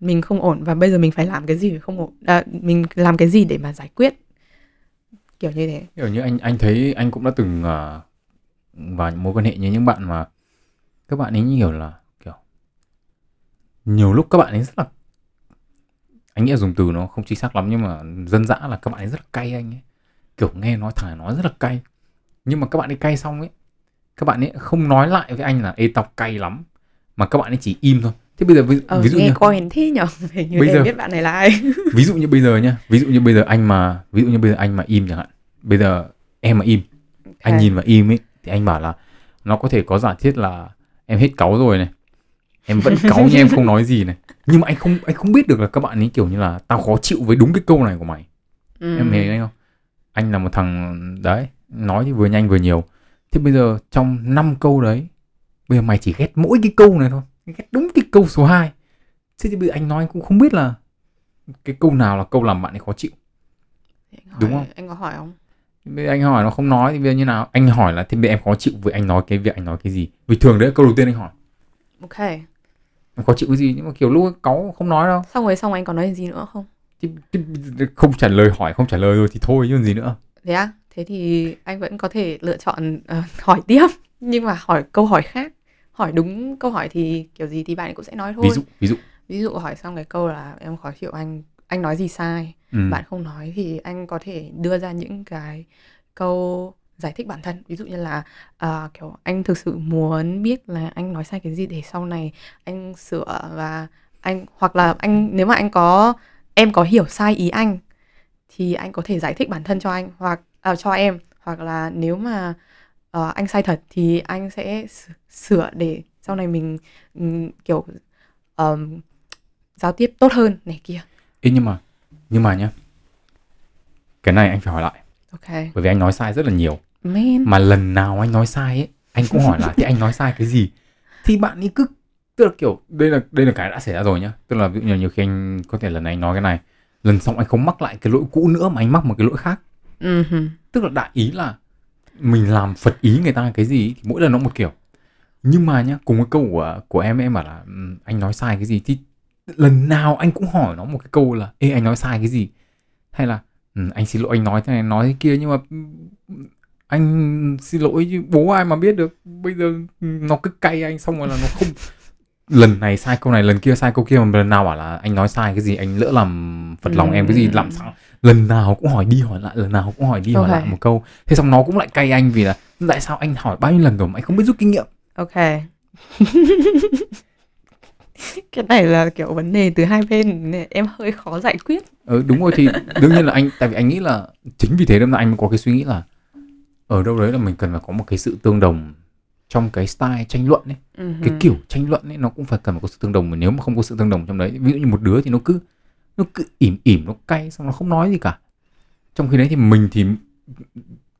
mình không ổn và bây giờ mình phải làm cái gì để không ổn? À, mình làm cái gì để mà giải quyết? Kiểu như thế. Kiểu như anh anh thấy anh cũng đã từng uh, vào những mối quan hệ như những bạn mà các bạn ấy nhiều là kiểu nhiều lúc các bạn ấy rất là anh nghĩ là dùng từ nó không chính xác lắm nhưng mà dân dã là các bạn ấy rất là cay anh ấy. Kiểu nghe nói thẳng nói rất là cay. Nhưng mà các bạn ấy cay xong ấy các bạn ấy không nói lại với anh là ê tao cay lắm. Mà các bạn ấy chỉ im thôi thế bây giờ ví, ờ, ví dụ nghe như quen thế nhở? Như Bây giờ- biết bạn này là ai. Ví dụ như bây giờ nhá ví dụ như bây giờ anh mà ví dụ như bây giờ anh mà im chẳng hạn. Bây giờ em mà im anh Ok. nhìn vào im ấy thì anh bảo là nó có thể có giả thiết là em hết cáu rồi này em vẫn cáu nhưng em không nói gì này. Nhưng mà anh không anh không biết được là các bạn ấy kiểu như là tao khó chịu với đúng cái câu này của mày. Ừ. em hiểu anh không? Anh là một thằng đấy nói thì vừa nhanh vừa nhiều. Thế bây giờ trong 5 câu đấy bây giờ mày chỉ ghét mỗi cái câu này thôi ghét đúng cái câu số 2 thế thì bây giờ anh nói anh cũng không biết là cái câu nào là câu làm bạn ấy khó chịu. Anh hỏi- đúng không? anh có hỏi không? Bây giờ anh hỏi nó không nói thì bây giờ như nào? Anh hỏi là thế bây giờ em khó chịu với anh nói cái việc anh nói cái gì? Vì thường đấy câu đầu tiên anh hỏi. Ok. Em khó chịu cái gì? Nhưng mà kiểu lúc cáu không nói đâu. Xong rồi xong anh còn nói gì nữa không? Thì, thì, không trả lời hỏi không trả lời rồi thì thôi chứ còn gì nữa. Thế á? Thế thì anh vẫn có thể lựa chọn ờ, hỏi tiếp. Nhưng mà hỏi câu hỏi khác. Hỏi đúng câu hỏi thì kiểu gì thì bạn ấy cũng sẽ nói thôi. ví dụ ví dụ Ví dụ hỏi xong cái câu là em khó chịu anh anh nói gì sai, ừ. bạn không nói thì anh có thể đưa ra những cái câu giải thích bản thân. Ví dụ như là à, kiểu anh thực sự muốn biết là anh nói sai cái gì để sau này anh sửa và anh hoặc là anh nếu mà anh có em có hiểu sai ý anh thì anh có thể giải thích bản thân cho anh hoặc à, cho em hoặc là nếu mà ờ, anh sai thật thì anh sẽ sửa để sau này mình ừm, kiểu ờm, giao tiếp tốt hơn này kia. Ê, nhưng mà nhưng mà nhá cái này anh phải hỏi lại. Ok. Bởi vì anh nói sai rất là nhiều. Man mà lần nào anh nói sai ấy anh cũng hỏi lại thì anh nói sai cái gì? Thì bạn ấy cứ tức là kiểu đây là đây là cái đã xảy ra rồi nhá. Tức là ví dụ như nhiều khi anh có thể lần này anh nói cái này lần sau anh không mắc lại cái lỗi cũ nữa mà anh mắc một cái lỗi khác. Mhm. tức là đại ý là mình làm phật ý người ta cái gì thì mỗi lần nó một kiểu nhưng mà nhá cùng cái câu của của em em bảo là "Ừm, anh nói sai cái gì? Thì lần nào anh cũng hỏi nó một cái câu là ê anh nói sai cái gì? Hay là "Ừ, anh xin lỗi anh nói thế này nói thế kia nhưng mà ừm, anh xin lỗi chứ bố ai mà biết được. Bây giờ nó cứ cay anh xong rồi là nó không lần này sai câu này lần kia sai câu kia mà lần nào bảo là anh nói sai cái gì anh lỡ làm phật lòng em cái gì làm sao? Lần nào cũng hỏi đi hỏi lại lần nào cũng hỏi đi hỏi Ok. lại một câu. Thế xong nó cũng lại cay anh vì là tại sao anh hỏi bao nhiêu lần rồi mà anh không biết rút kinh nghiệm ok. Cái này là kiểu vấn đề từ hai bên nên em hơi khó giải quyết. Ừ, đúng rồi thì đương nhiên là anh tại vì anh nghĩ là chính vì thế nên là anh mới có cái suy nghĩ là ở đâu đấy là mình cần phải có một cái sự tương đồng trong cái style tranh luận ấy. Cái Mhm. kiểu tranh luận ấy nó cũng phải cần phải có sự tương đồng mà nếu mà không có sự tương đồng trong đấy ví dụ như một đứa thì nó cứ nó cứ ỉm ỉm nó cay xong nó không nói gì cả. Trong khi đấy thì mình thì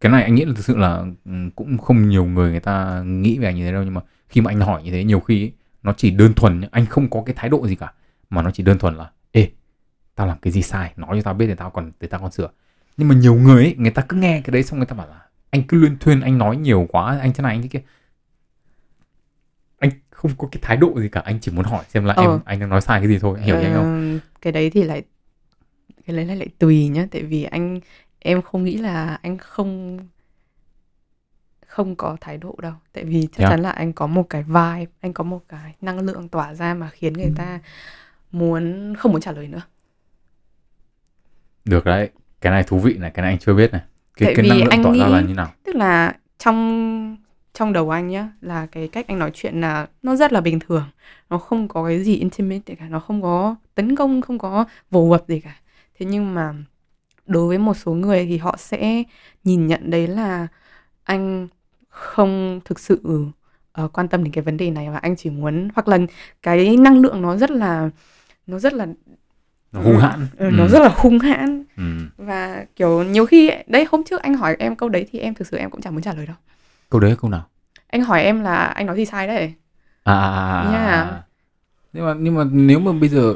cái này anh nghĩ là thực sự là ừ, cũng không nhiều người người ta nghĩ về anh như thế đâu nhưng mà khi mà anh hỏi như thế nhiều khi ấy, nó chỉ đơn thuần anh không có cái thái độ gì cả mà nó chỉ đơn thuần là ê tao làm cái gì sai nói cho tao biết để tao còn để tao còn sửa. Nhưng mà nhiều người ấy, người ta cứ nghe cái đấy xong người ta bảo là anh cứ luyên thuyên anh nói nhiều quá anh thế này anh thế kia. Anh không có cái thái độ gì cả anh chỉ muốn hỏi xem là Ờ. em anh đang nói sai cái gì thôi hiểu nhanh không? Ờ, cái đấy thì lại cái đấy lại lại tùy nhá tại vì anh em không nghĩ là anh không không có thái độ đâu. Tại vì chắc Thế à? chắn là anh có một cái vibe anh có một cái năng lượng tỏa ra mà khiến người ta muốn không muốn trả lời nữa. Được đấy. Cái này thú vị này cái này anh chưa biết này. Cái Tại cái vì năng lượng anh tỏa ra nghĩ- là như nào? tức là trong trong đầu anh nhá là cái cách anh nói chuyện là nó rất là bình thường. Nó không có cái gì intimate cả nó không có tấn công không có vồ vập gì cả. Thế nhưng mà đối với một số người thì họ sẽ nhìn nhận đấy là anh không thực sự uh, quan tâm đến cái vấn đề này và anh chỉ muốn hoặc là cái năng lượng nó rất là nó rất là nó hung hãn ừ, nó rất là hung hãn ừ. và kiểu nhiều khi đấy hôm trước anh hỏi em câu đấy thì em thực sự em cũng chẳng muốn trả lời đâu câu đấy câu nào anh hỏi em là anh nói gì sai đấy à, à, à, à, Yeah. à. nhưng mà nhưng mà nếu mà bây giờ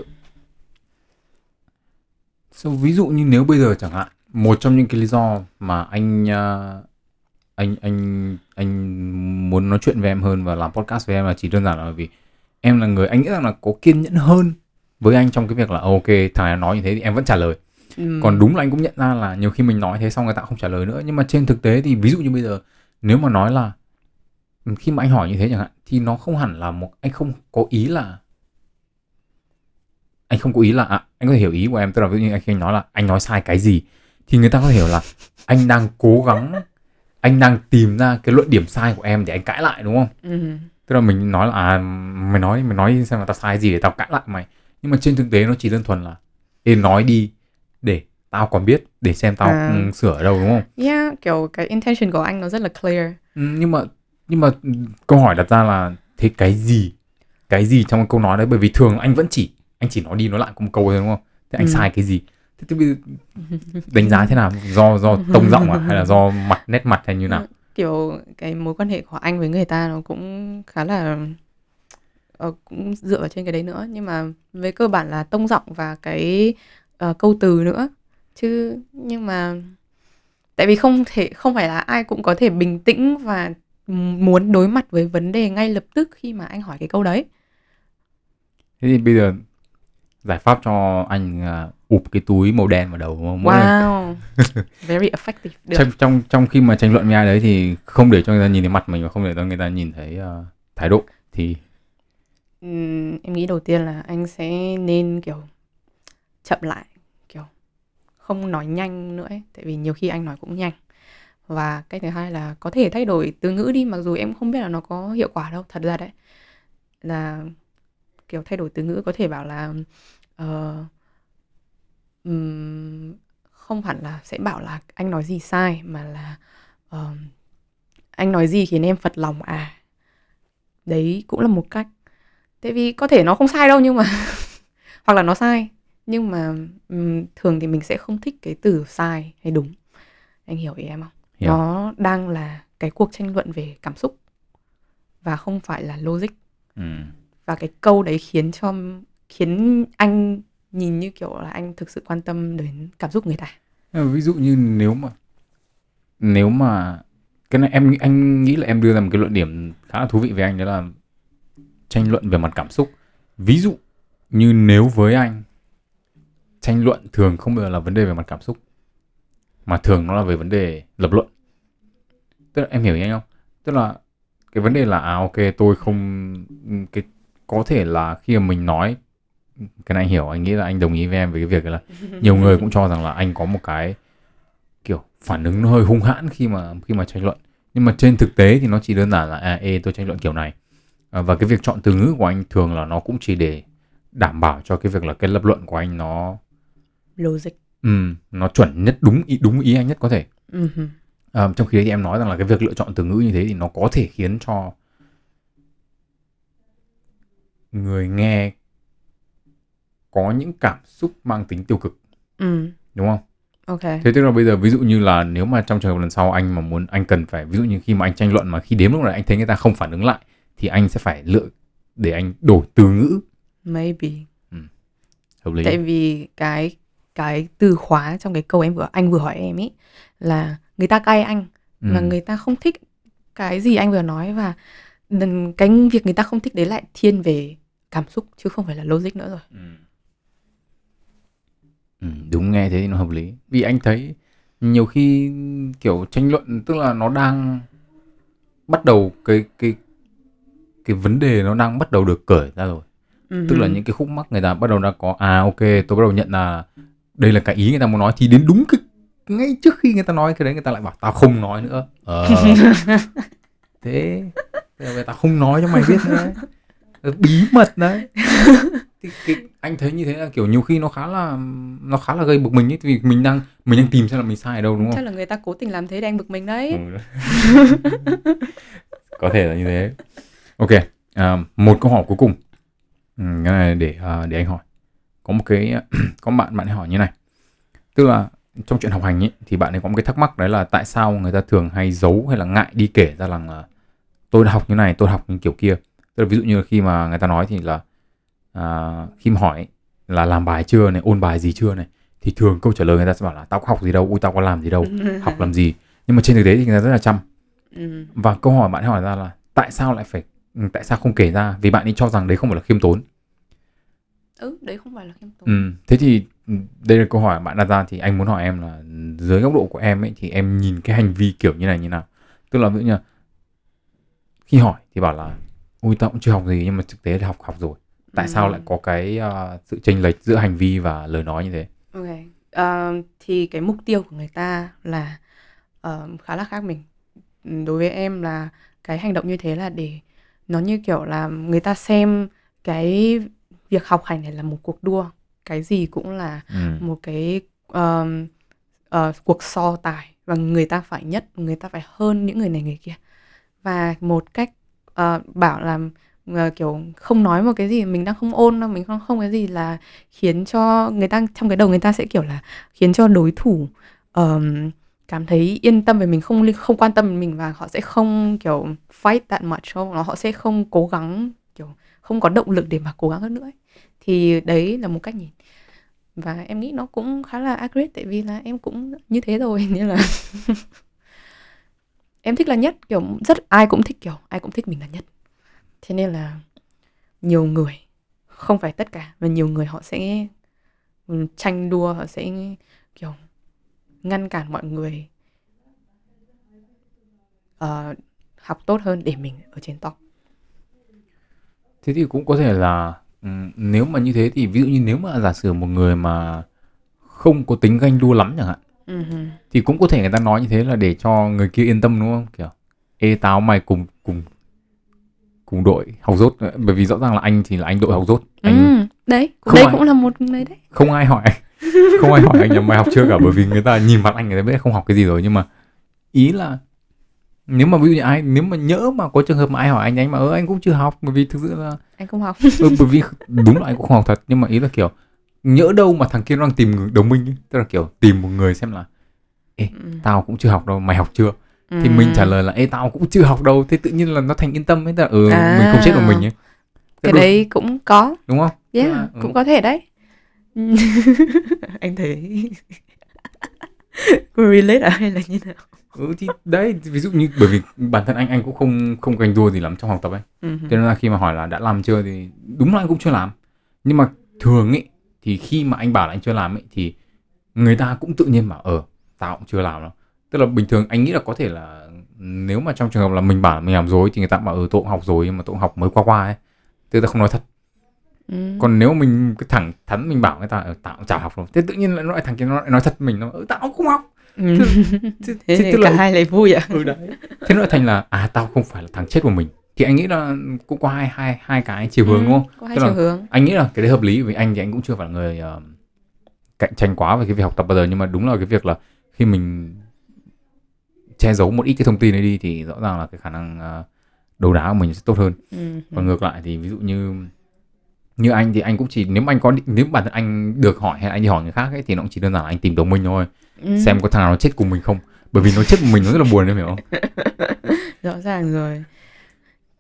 so, ví dụ như nếu bây giờ chẳng hạn một trong những cái lý do mà anh à, anh anh anh muốn nói chuyện với em hơn và làm podcast với em là chỉ đơn giản là vì em là người anh nghĩ rằng là có kiên nhẫn hơn với anh trong cái việc là ok thằng này nói như thế thì em vẫn trả lời. Ừm, còn đúng là anh cũng nhận ra là nhiều khi mình nói thế xong người ta không trả lời nữa. Nhưng mà trên thực tế thì ví dụ như bây giờ nếu mà nói là khi mà anh hỏi như thế chẳng hạn thì nó không hẳn là một anh không có ý là anh không có ý là à, anh có thể hiểu ý của em. Tức là ví dụ như anh khi nói là anh nói sai cái gì thì người ta có thể hiểu là anh đang cố gắng anh đang tìm ra cái luận điểm sai của em để anh cãi lại đúng không? Ừm, tức là mình nói là à mày nói mày nói xem là tao sai gì để tao cãi lại mày. Nhưng mà trên thực tế nó chỉ đơn thuần là Ê nói đi để tao còn biết để xem tao À. ừ, sửa ở đâu đúng không? Yeah kiểu cái intention của anh nó rất là clear. Ừ, nhưng mà nhưng mà ừ, câu hỏi đặt ra là thế cái gì? Cái gì trong câu nói đấy? Bởi vì thường anh vẫn chỉ anh chỉ nói đi nói lại có một câu thôi đúng không? Thế anh Ừ. sai cái gì? Thế thì bây giờ đánh giá thế nào? Do do tông giọng à? Hay là do mặt nét mặt hay như nào? Kiểu cái mối quan hệ của anh với người ta nó cũng khá là ờ, cũng dựa vào trên cái đấy nữa. Nhưng mà về cơ bản là tông giọng và cái ờ, câu từ nữa. Chứ nhưng mà tại vì không thể không phải là ai cũng có thể bình tĩnh và muốn đối mặt với vấn đề ngay lập tức khi mà anh hỏi cái câu đấy. Thế thì bây giờ giải pháp cho anh là ụp cái túi màu đen vào đầu? Mỗi lần. Wow. Very effective. Được. Trong trong trong khi mà tranh luận với ai đấy thì không để cho người ta nhìn thấy mặt mình và không để cho người ta nhìn thấy ờ, thái độ. Thì Ừm, em nghĩ đầu tiên là anh sẽ nên kiểu chậm lại kiểu không nói nhanh nữa ấy. Tại vì nhiều khi anh nói cũng nhanh. Và cách thứ hai là có thể thay đổi từ ngữ đi mặc dù em không biết là nó có hiệu quả đâu thật ra đấy. Là kiểu thay đổi từ ngữ có thể bảo là ờ, ừm, không hẳn là sẽ bảo là anh nói gì sai mà là ờm, anh nói gì khiến em phật lòng à? Đấy cũng là một cách. Tại vì có thể nó không sai đâu nhưng mà hoặc là nó sai nhưng mà ừm, thường thì mình sẽ không thích cái từ sai hay đúng. Anh hiểu ý em không? Hiểu. nó đang là cái cuộc tranh luận về cảm xúc và không phải là logic. Ừ. và cái câu đấy khiến cho khiến anh nhìn như kiểu là anh thực sự quan tâm đến cảm xúc người ta? Ờ, ví dụ như nếu mà nếu mà cái này em, anh nghĩ là em đưa ra một cái luận điểm khá là thú vị về anh, đó là tranh luận về mặt cảm xúc. Ví dụ như nếu với anh, tranh luận thường không bao giờ là vấn đề về mặt cảm xúc, mà thường nó là về vấn đề lập luận. Tức là em hiểu ý anh không? Tức là cái vấn đề là à ok, tôi không, cái, có thể là khi mà mình nói cái này anh hiểu anh nghĩ là anh đồng ý với em về cái việc là nhiều người cũng cho rằng là anh có một cái kiểu phản ứng nó hơi hung hãn khi mà khi mà tranh luận. Nhưng mà trên thực tế thì nó chỉ đơn giản là à ê tôi tranh luận kiểu này. À, và cái việc chọn từ ngữ của anh thường là nó cũng chỉ để đảm bảo cho cái việc là cái lập luận của anh nó logic. Ừ, nó chuẩn nhất đúng ý đúng ý anh nhất có thể. Ừm, à, trong khi đấy thì em nói rằng là cái việc lựa chọn từ ngữ như thế thì nó có thể khiến cho người nghe có những cảm xúc mang tính tiêu cực. Ừm, đúng không? Ok. Thế tức là bây giờ ví dụ như là nếu mà trong trường hợp lần sau anh mà muốn anh cần phải ví dụ như khi mà anh tranh luận mà khi đếm lúc này anh thấy người ta không phản ứng lại thì anh sẽ phải lựa để anh đổi từ ngữ. Maybe. Hợp lý. tại vì cái cái từ khóa trong cái câu em vừa anh vừa hỏi em ấy là người ta cay anh Ừ. mà người ta không thích cái gì anh vừa nói và cái việc người ta không thích đấy lại thiên về cảm xúc chứ không phải là logic nữa rồi. Ừ. Ừ, đúng nghe thế thì nó hợp lý. Vì anh thấy nhiều khi kiểu tranh luận tức là nó đang bắt đầu cái cái cái vấn đề nó đang bắt đầu được cởi ra rồi. Tức là những cái khúc mắc người ta bắt đầu đã có à ok tôi bắt đầu nhận là đây là cái ý người ta muốn nói thì đến đúng cái ngay trước khi người ta nói cái đấy người ta lại bảo tao không nói nữa. Ờ. thế Thế là người ta không nói cho mày biết nữa bí mật đấy. Thì cái, anh thấy như thế là kiểu nhiều khi nó khá là nó khá là gây bực mình ấy vì mình đang mình đang tìm xem là mình sai ở đâu đúng chắc không là người ta cố tình làm thế để anh bực mình đấy. Ừ. có thể là như thế. Ok à, một câu hỏi cuối cùng. Ừ, cái này để à, để anh hỏi. Có một cái có một bạn bạn ấy hỏi như này. Tức là trong chuyện học hành ấy thì bạn ấy có một cái thắc mắc đấy là tại sao người ta thường hay giấu hay là ngại đi kể ra rằng là tôi đã học như này tôi học như kiểu kia tức là ví dụ như là khi mà người ta nói thì là à, khi mà hỏi là làm bài chưa này ôn bài gì chưa này thì thường câu trả lời người ta sẽ bảo là tao có học gì đâu ui tao có làm gì đâu học làm gì? Nhưng mà trên thực tế thì người ta rất là chăm. Ừ. và câu hỏi bạn hỏi ra là tại sao lại phải ừ, tại sao không kể ra? Vì bạn ấy cho rằng đấy không phải là khiêm tốn. Ừ đấy không phải là khiêm tốn. Ừ. thế thì ừ, đây là câu hỏi bạn đặt ra thì anh muốn hỏi em là dưới góc độ của em ấy thì em nhìn cái hành vi kiểu như này như nào? Tức là ví dụ như là khi hỏi thì bảo là ui tao cũng chưa học gì nhưng mà thực tế là học học rồi tại sao Ừ. lại có cái ờ, sự chênh lệch giữa hành vi và lời nói như thế Ok, Ờ, thì cái mục tiêu của người ta là ờ, khá là khác mình. Đối với em là cái hành động như thế là để nó như kiểu là người ta xem cái việc học hành này là một cuộc đua, cái gì cũng là ừ. một cái ờm, ờ, cuộc so tài và người ta phải nhất, người ta phải hơn những người này người kia. Và một cách uh, bảo là uh, kiểu không nói một cái gì mình đang không ôn đâu, mình không không cái gì là khiến cho người ta trong cái đầu người ta sẽ kiểu là khiến cho đối thủ um, cảm thấy yên tâm về mình không không quan tâm mình và họ sẽ không kiểu fight that much không nó họ sẽ không cố gắng kiểu không có động lực để mà cố gắng hơn nữa ấy. thì đấy là một cách nhìn và em nghĩ nó cũng khá là accurate tại vì là em cũng như thế rồi nên là em thích là nhất kiểu rất ai cũng thích kiểu ai cũng thích mình là nhất. Thế nên là nhiều người không phải tất cả và nhiều người họ sẽ tranh đua họ sẽ kiểu ngăn cản mọi người uh, học tốt hơn để mình ở trên top. Thế thì cũng có thể là ừ, nếu mà như thế thì ví dụ như nếu mà giả sử một người mà không có tính ganh đua lắm chẳng hạn Ừ thì cũng có thể người ta nói như thế là để cho người kia yên tâm đúng không? Kiểu ê tao mày cùng cùng cùng đội học dốt bởi vì rõ ràng là anh thì là anh đội học dốt anh Ừ, đấy Không đấy ai- cũng là một người đấy. không ai hỏi không ai hỏi anh là mày học chưa cả bởi vì người ta nhìn mặt anh người ta biết không học cái gì rồi. Nhưng mà ý là nếu mà ví dụ như ai nếu mà nhỡ mà có trường hợp mà ai hỏi anh anh mà ơ anh cũng chưa học bởi vì thực sự là anh không học. Ừ, bởi vì đúng là anh cũng không học thật. Nhưng mà ý là kiểu nhỡ đâu mà thằng kia nó đang tìm đồng minh ấy. tức là kiểu tìm một người xem là Ừ. tao cũng chưa học đâu mày học chưa thì mình trả lời là ê tao cũng chưa học đâu thế tự nhiên là nó thành yên tâm ấy tức là ừ À. mình không chết một mình ấy cái đúng, đấy cũng có đúng không yeah, Tức là, ừ. cũng có thể đấy anh thấy relate à hay là như nào ừ thì đấy ví dụ như bởi vì bản thân anh anh cũng không không ganh đua gì lắm trong học tập ấy Ừ hừ. cho nên là khi mà hỏi là đã làm chưa thì đúng là anh cũng chưa làm nhưng mà thường ấy thì khi mà anh bảo là anh chưa làm ấy thì người ta cũng tự nhiên bảo ờ tao cũng chưa làm đâu. Tức là bình thường anh nghĩ là có thể là nếu mà trong trường hợp là mình bảo mình làm rồi thì người ta bảo ừ tôi cũng học rồi nhưng mà tôi cũng học mới qua qua ấy. Tức là không nói thật. Ừ. còn nếu mình cứ thẳng thắn mình bảo người ta ờ, tao cũng chả học đâu. Thế tự nhiên lại nói thằng kia nó lại nói thật mình nó ừ, tao cũng không học. Ừ. thế, thế thì tức cả là hai lại vui à ừ đấy. Thế nó thành là à tao không phải là thằng chết của mình thì anh nghĩ là cũng có hai hai hai cái chiều hướng Ừ, đúng không? có hai Tức chiều hướng. anh nghĩ là cái đấy hợp lý vì anh thì anh cũng chưa phải là người ờ, cạnh tranh quá về cái việc học tập bao giờ nhưng mà đúng là cái việc là khi mình che giấu một ít cái thông tin ấy đi thì rõ ràng là cái khả năng ờ, đấu đá của mình sẽ tốt hơn. Ừ. còn ngược lại thì ví dụ như như anh thì anh cũng chỉ nếu mà anh có nếu bản thân anh được hỏi hay anh đi hỏi người khác ấy thì nó cũng chỉ đơn giản là anh tìm đồng minh thôi. Ừ. xem có thằng nào nó chết cùng mình không. Bởi vì nó chết cùng mình nó rất là buồn em hiểu không? Rõ ràng rồi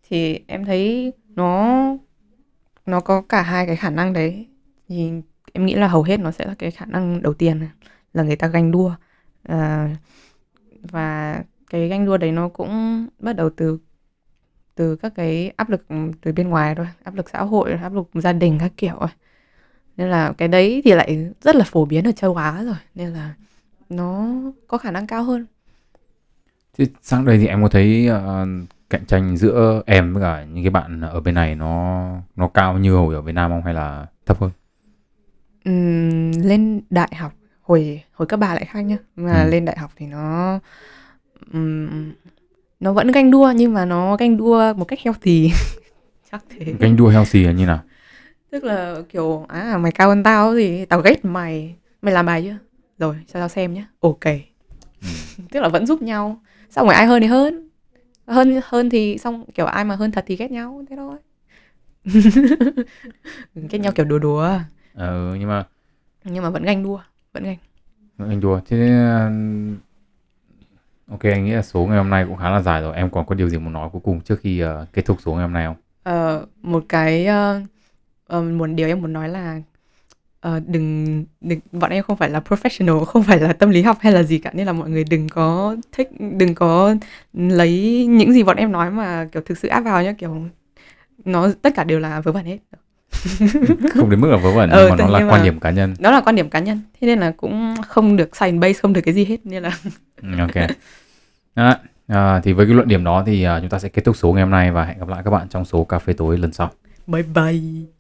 thì em thấy nó nó có cả hai cái khả năng đấy. Thì em nghĩ là hầu hết nó sẽ là cái khả năng đầu tiên là người ta ganh đua. À, và cái ganh đua đấy nó cũng bắt đầu từ từ các cái áp lực từ bên ngoài thôi áp lực xã hội áp lực gia đình các kiểu rồi nên là cái đấy thì lại rất là phổ biến ở châu Á rồi nên là nó có khả năng cao hơn. Thì sang đây thì em có thấy uh, cạnh tranh giữa em với cả những cái bạn ở bên này nó nó cao như hồi ở Việt Nam không hay là thấp hơn? Ừm, lên đại học hồi hồi cấp 3 lại khác nhá. Mà Ừ. lên đại học thì nó ừm, nó vẫn ganh đua nhưng mà nó ganh đua một cách healthy. Chắc thế. Ganh đua healthy là như nào? Tức là kiểu à mày cao hơn tao thì tao ghét mày. Mày làm bài chưa? Rồi cho tao xem nhé ok. Ừ. tức là vẫn giúp nhau. Xong rồi ai hơn thì hơn hơn hơn thì xong kiểu ai mà hơn thật thì ghét nhau thế thôi. Ghét nhau kiểu đùa đùa. Ờ, nhưng mà nhưng mà vẫn ganh đua vẫn ganh. Ganh đua. Thế uh, ok anh nghĩ là số ngày hôm nay cũng khá là dài rồi. Em còn có điều gì muốn nói cuối cùng trước khi uh, kết thúc số ngày hôm nay không? Ờ, một cái ờ, một điều em muốn nói là ờ, đừng đừng bọn em không phải là professional không phải là tâm lý học hay là gì cả nên là mọi người đừng có thích đừng có lấy những gì bọn em nói mà kiểu thực sự áp vào nhá kiểu nó tất cả đều là vớ vẩn hết. Không đến mức là vớ vẩn nhưng mà nó là quan điểm cá nhân. đó là quan điểm cá nhân thế nên là cũng không được science base không được cái gì hết nên là Ừ, ok. Đó. À, thì với cái luận điểm đó thì à, chúng ta sẽ kết thúc số ngày hôm nay và hẹn gặp lại các bạn trong số cà phê tối lần sau. Bye bye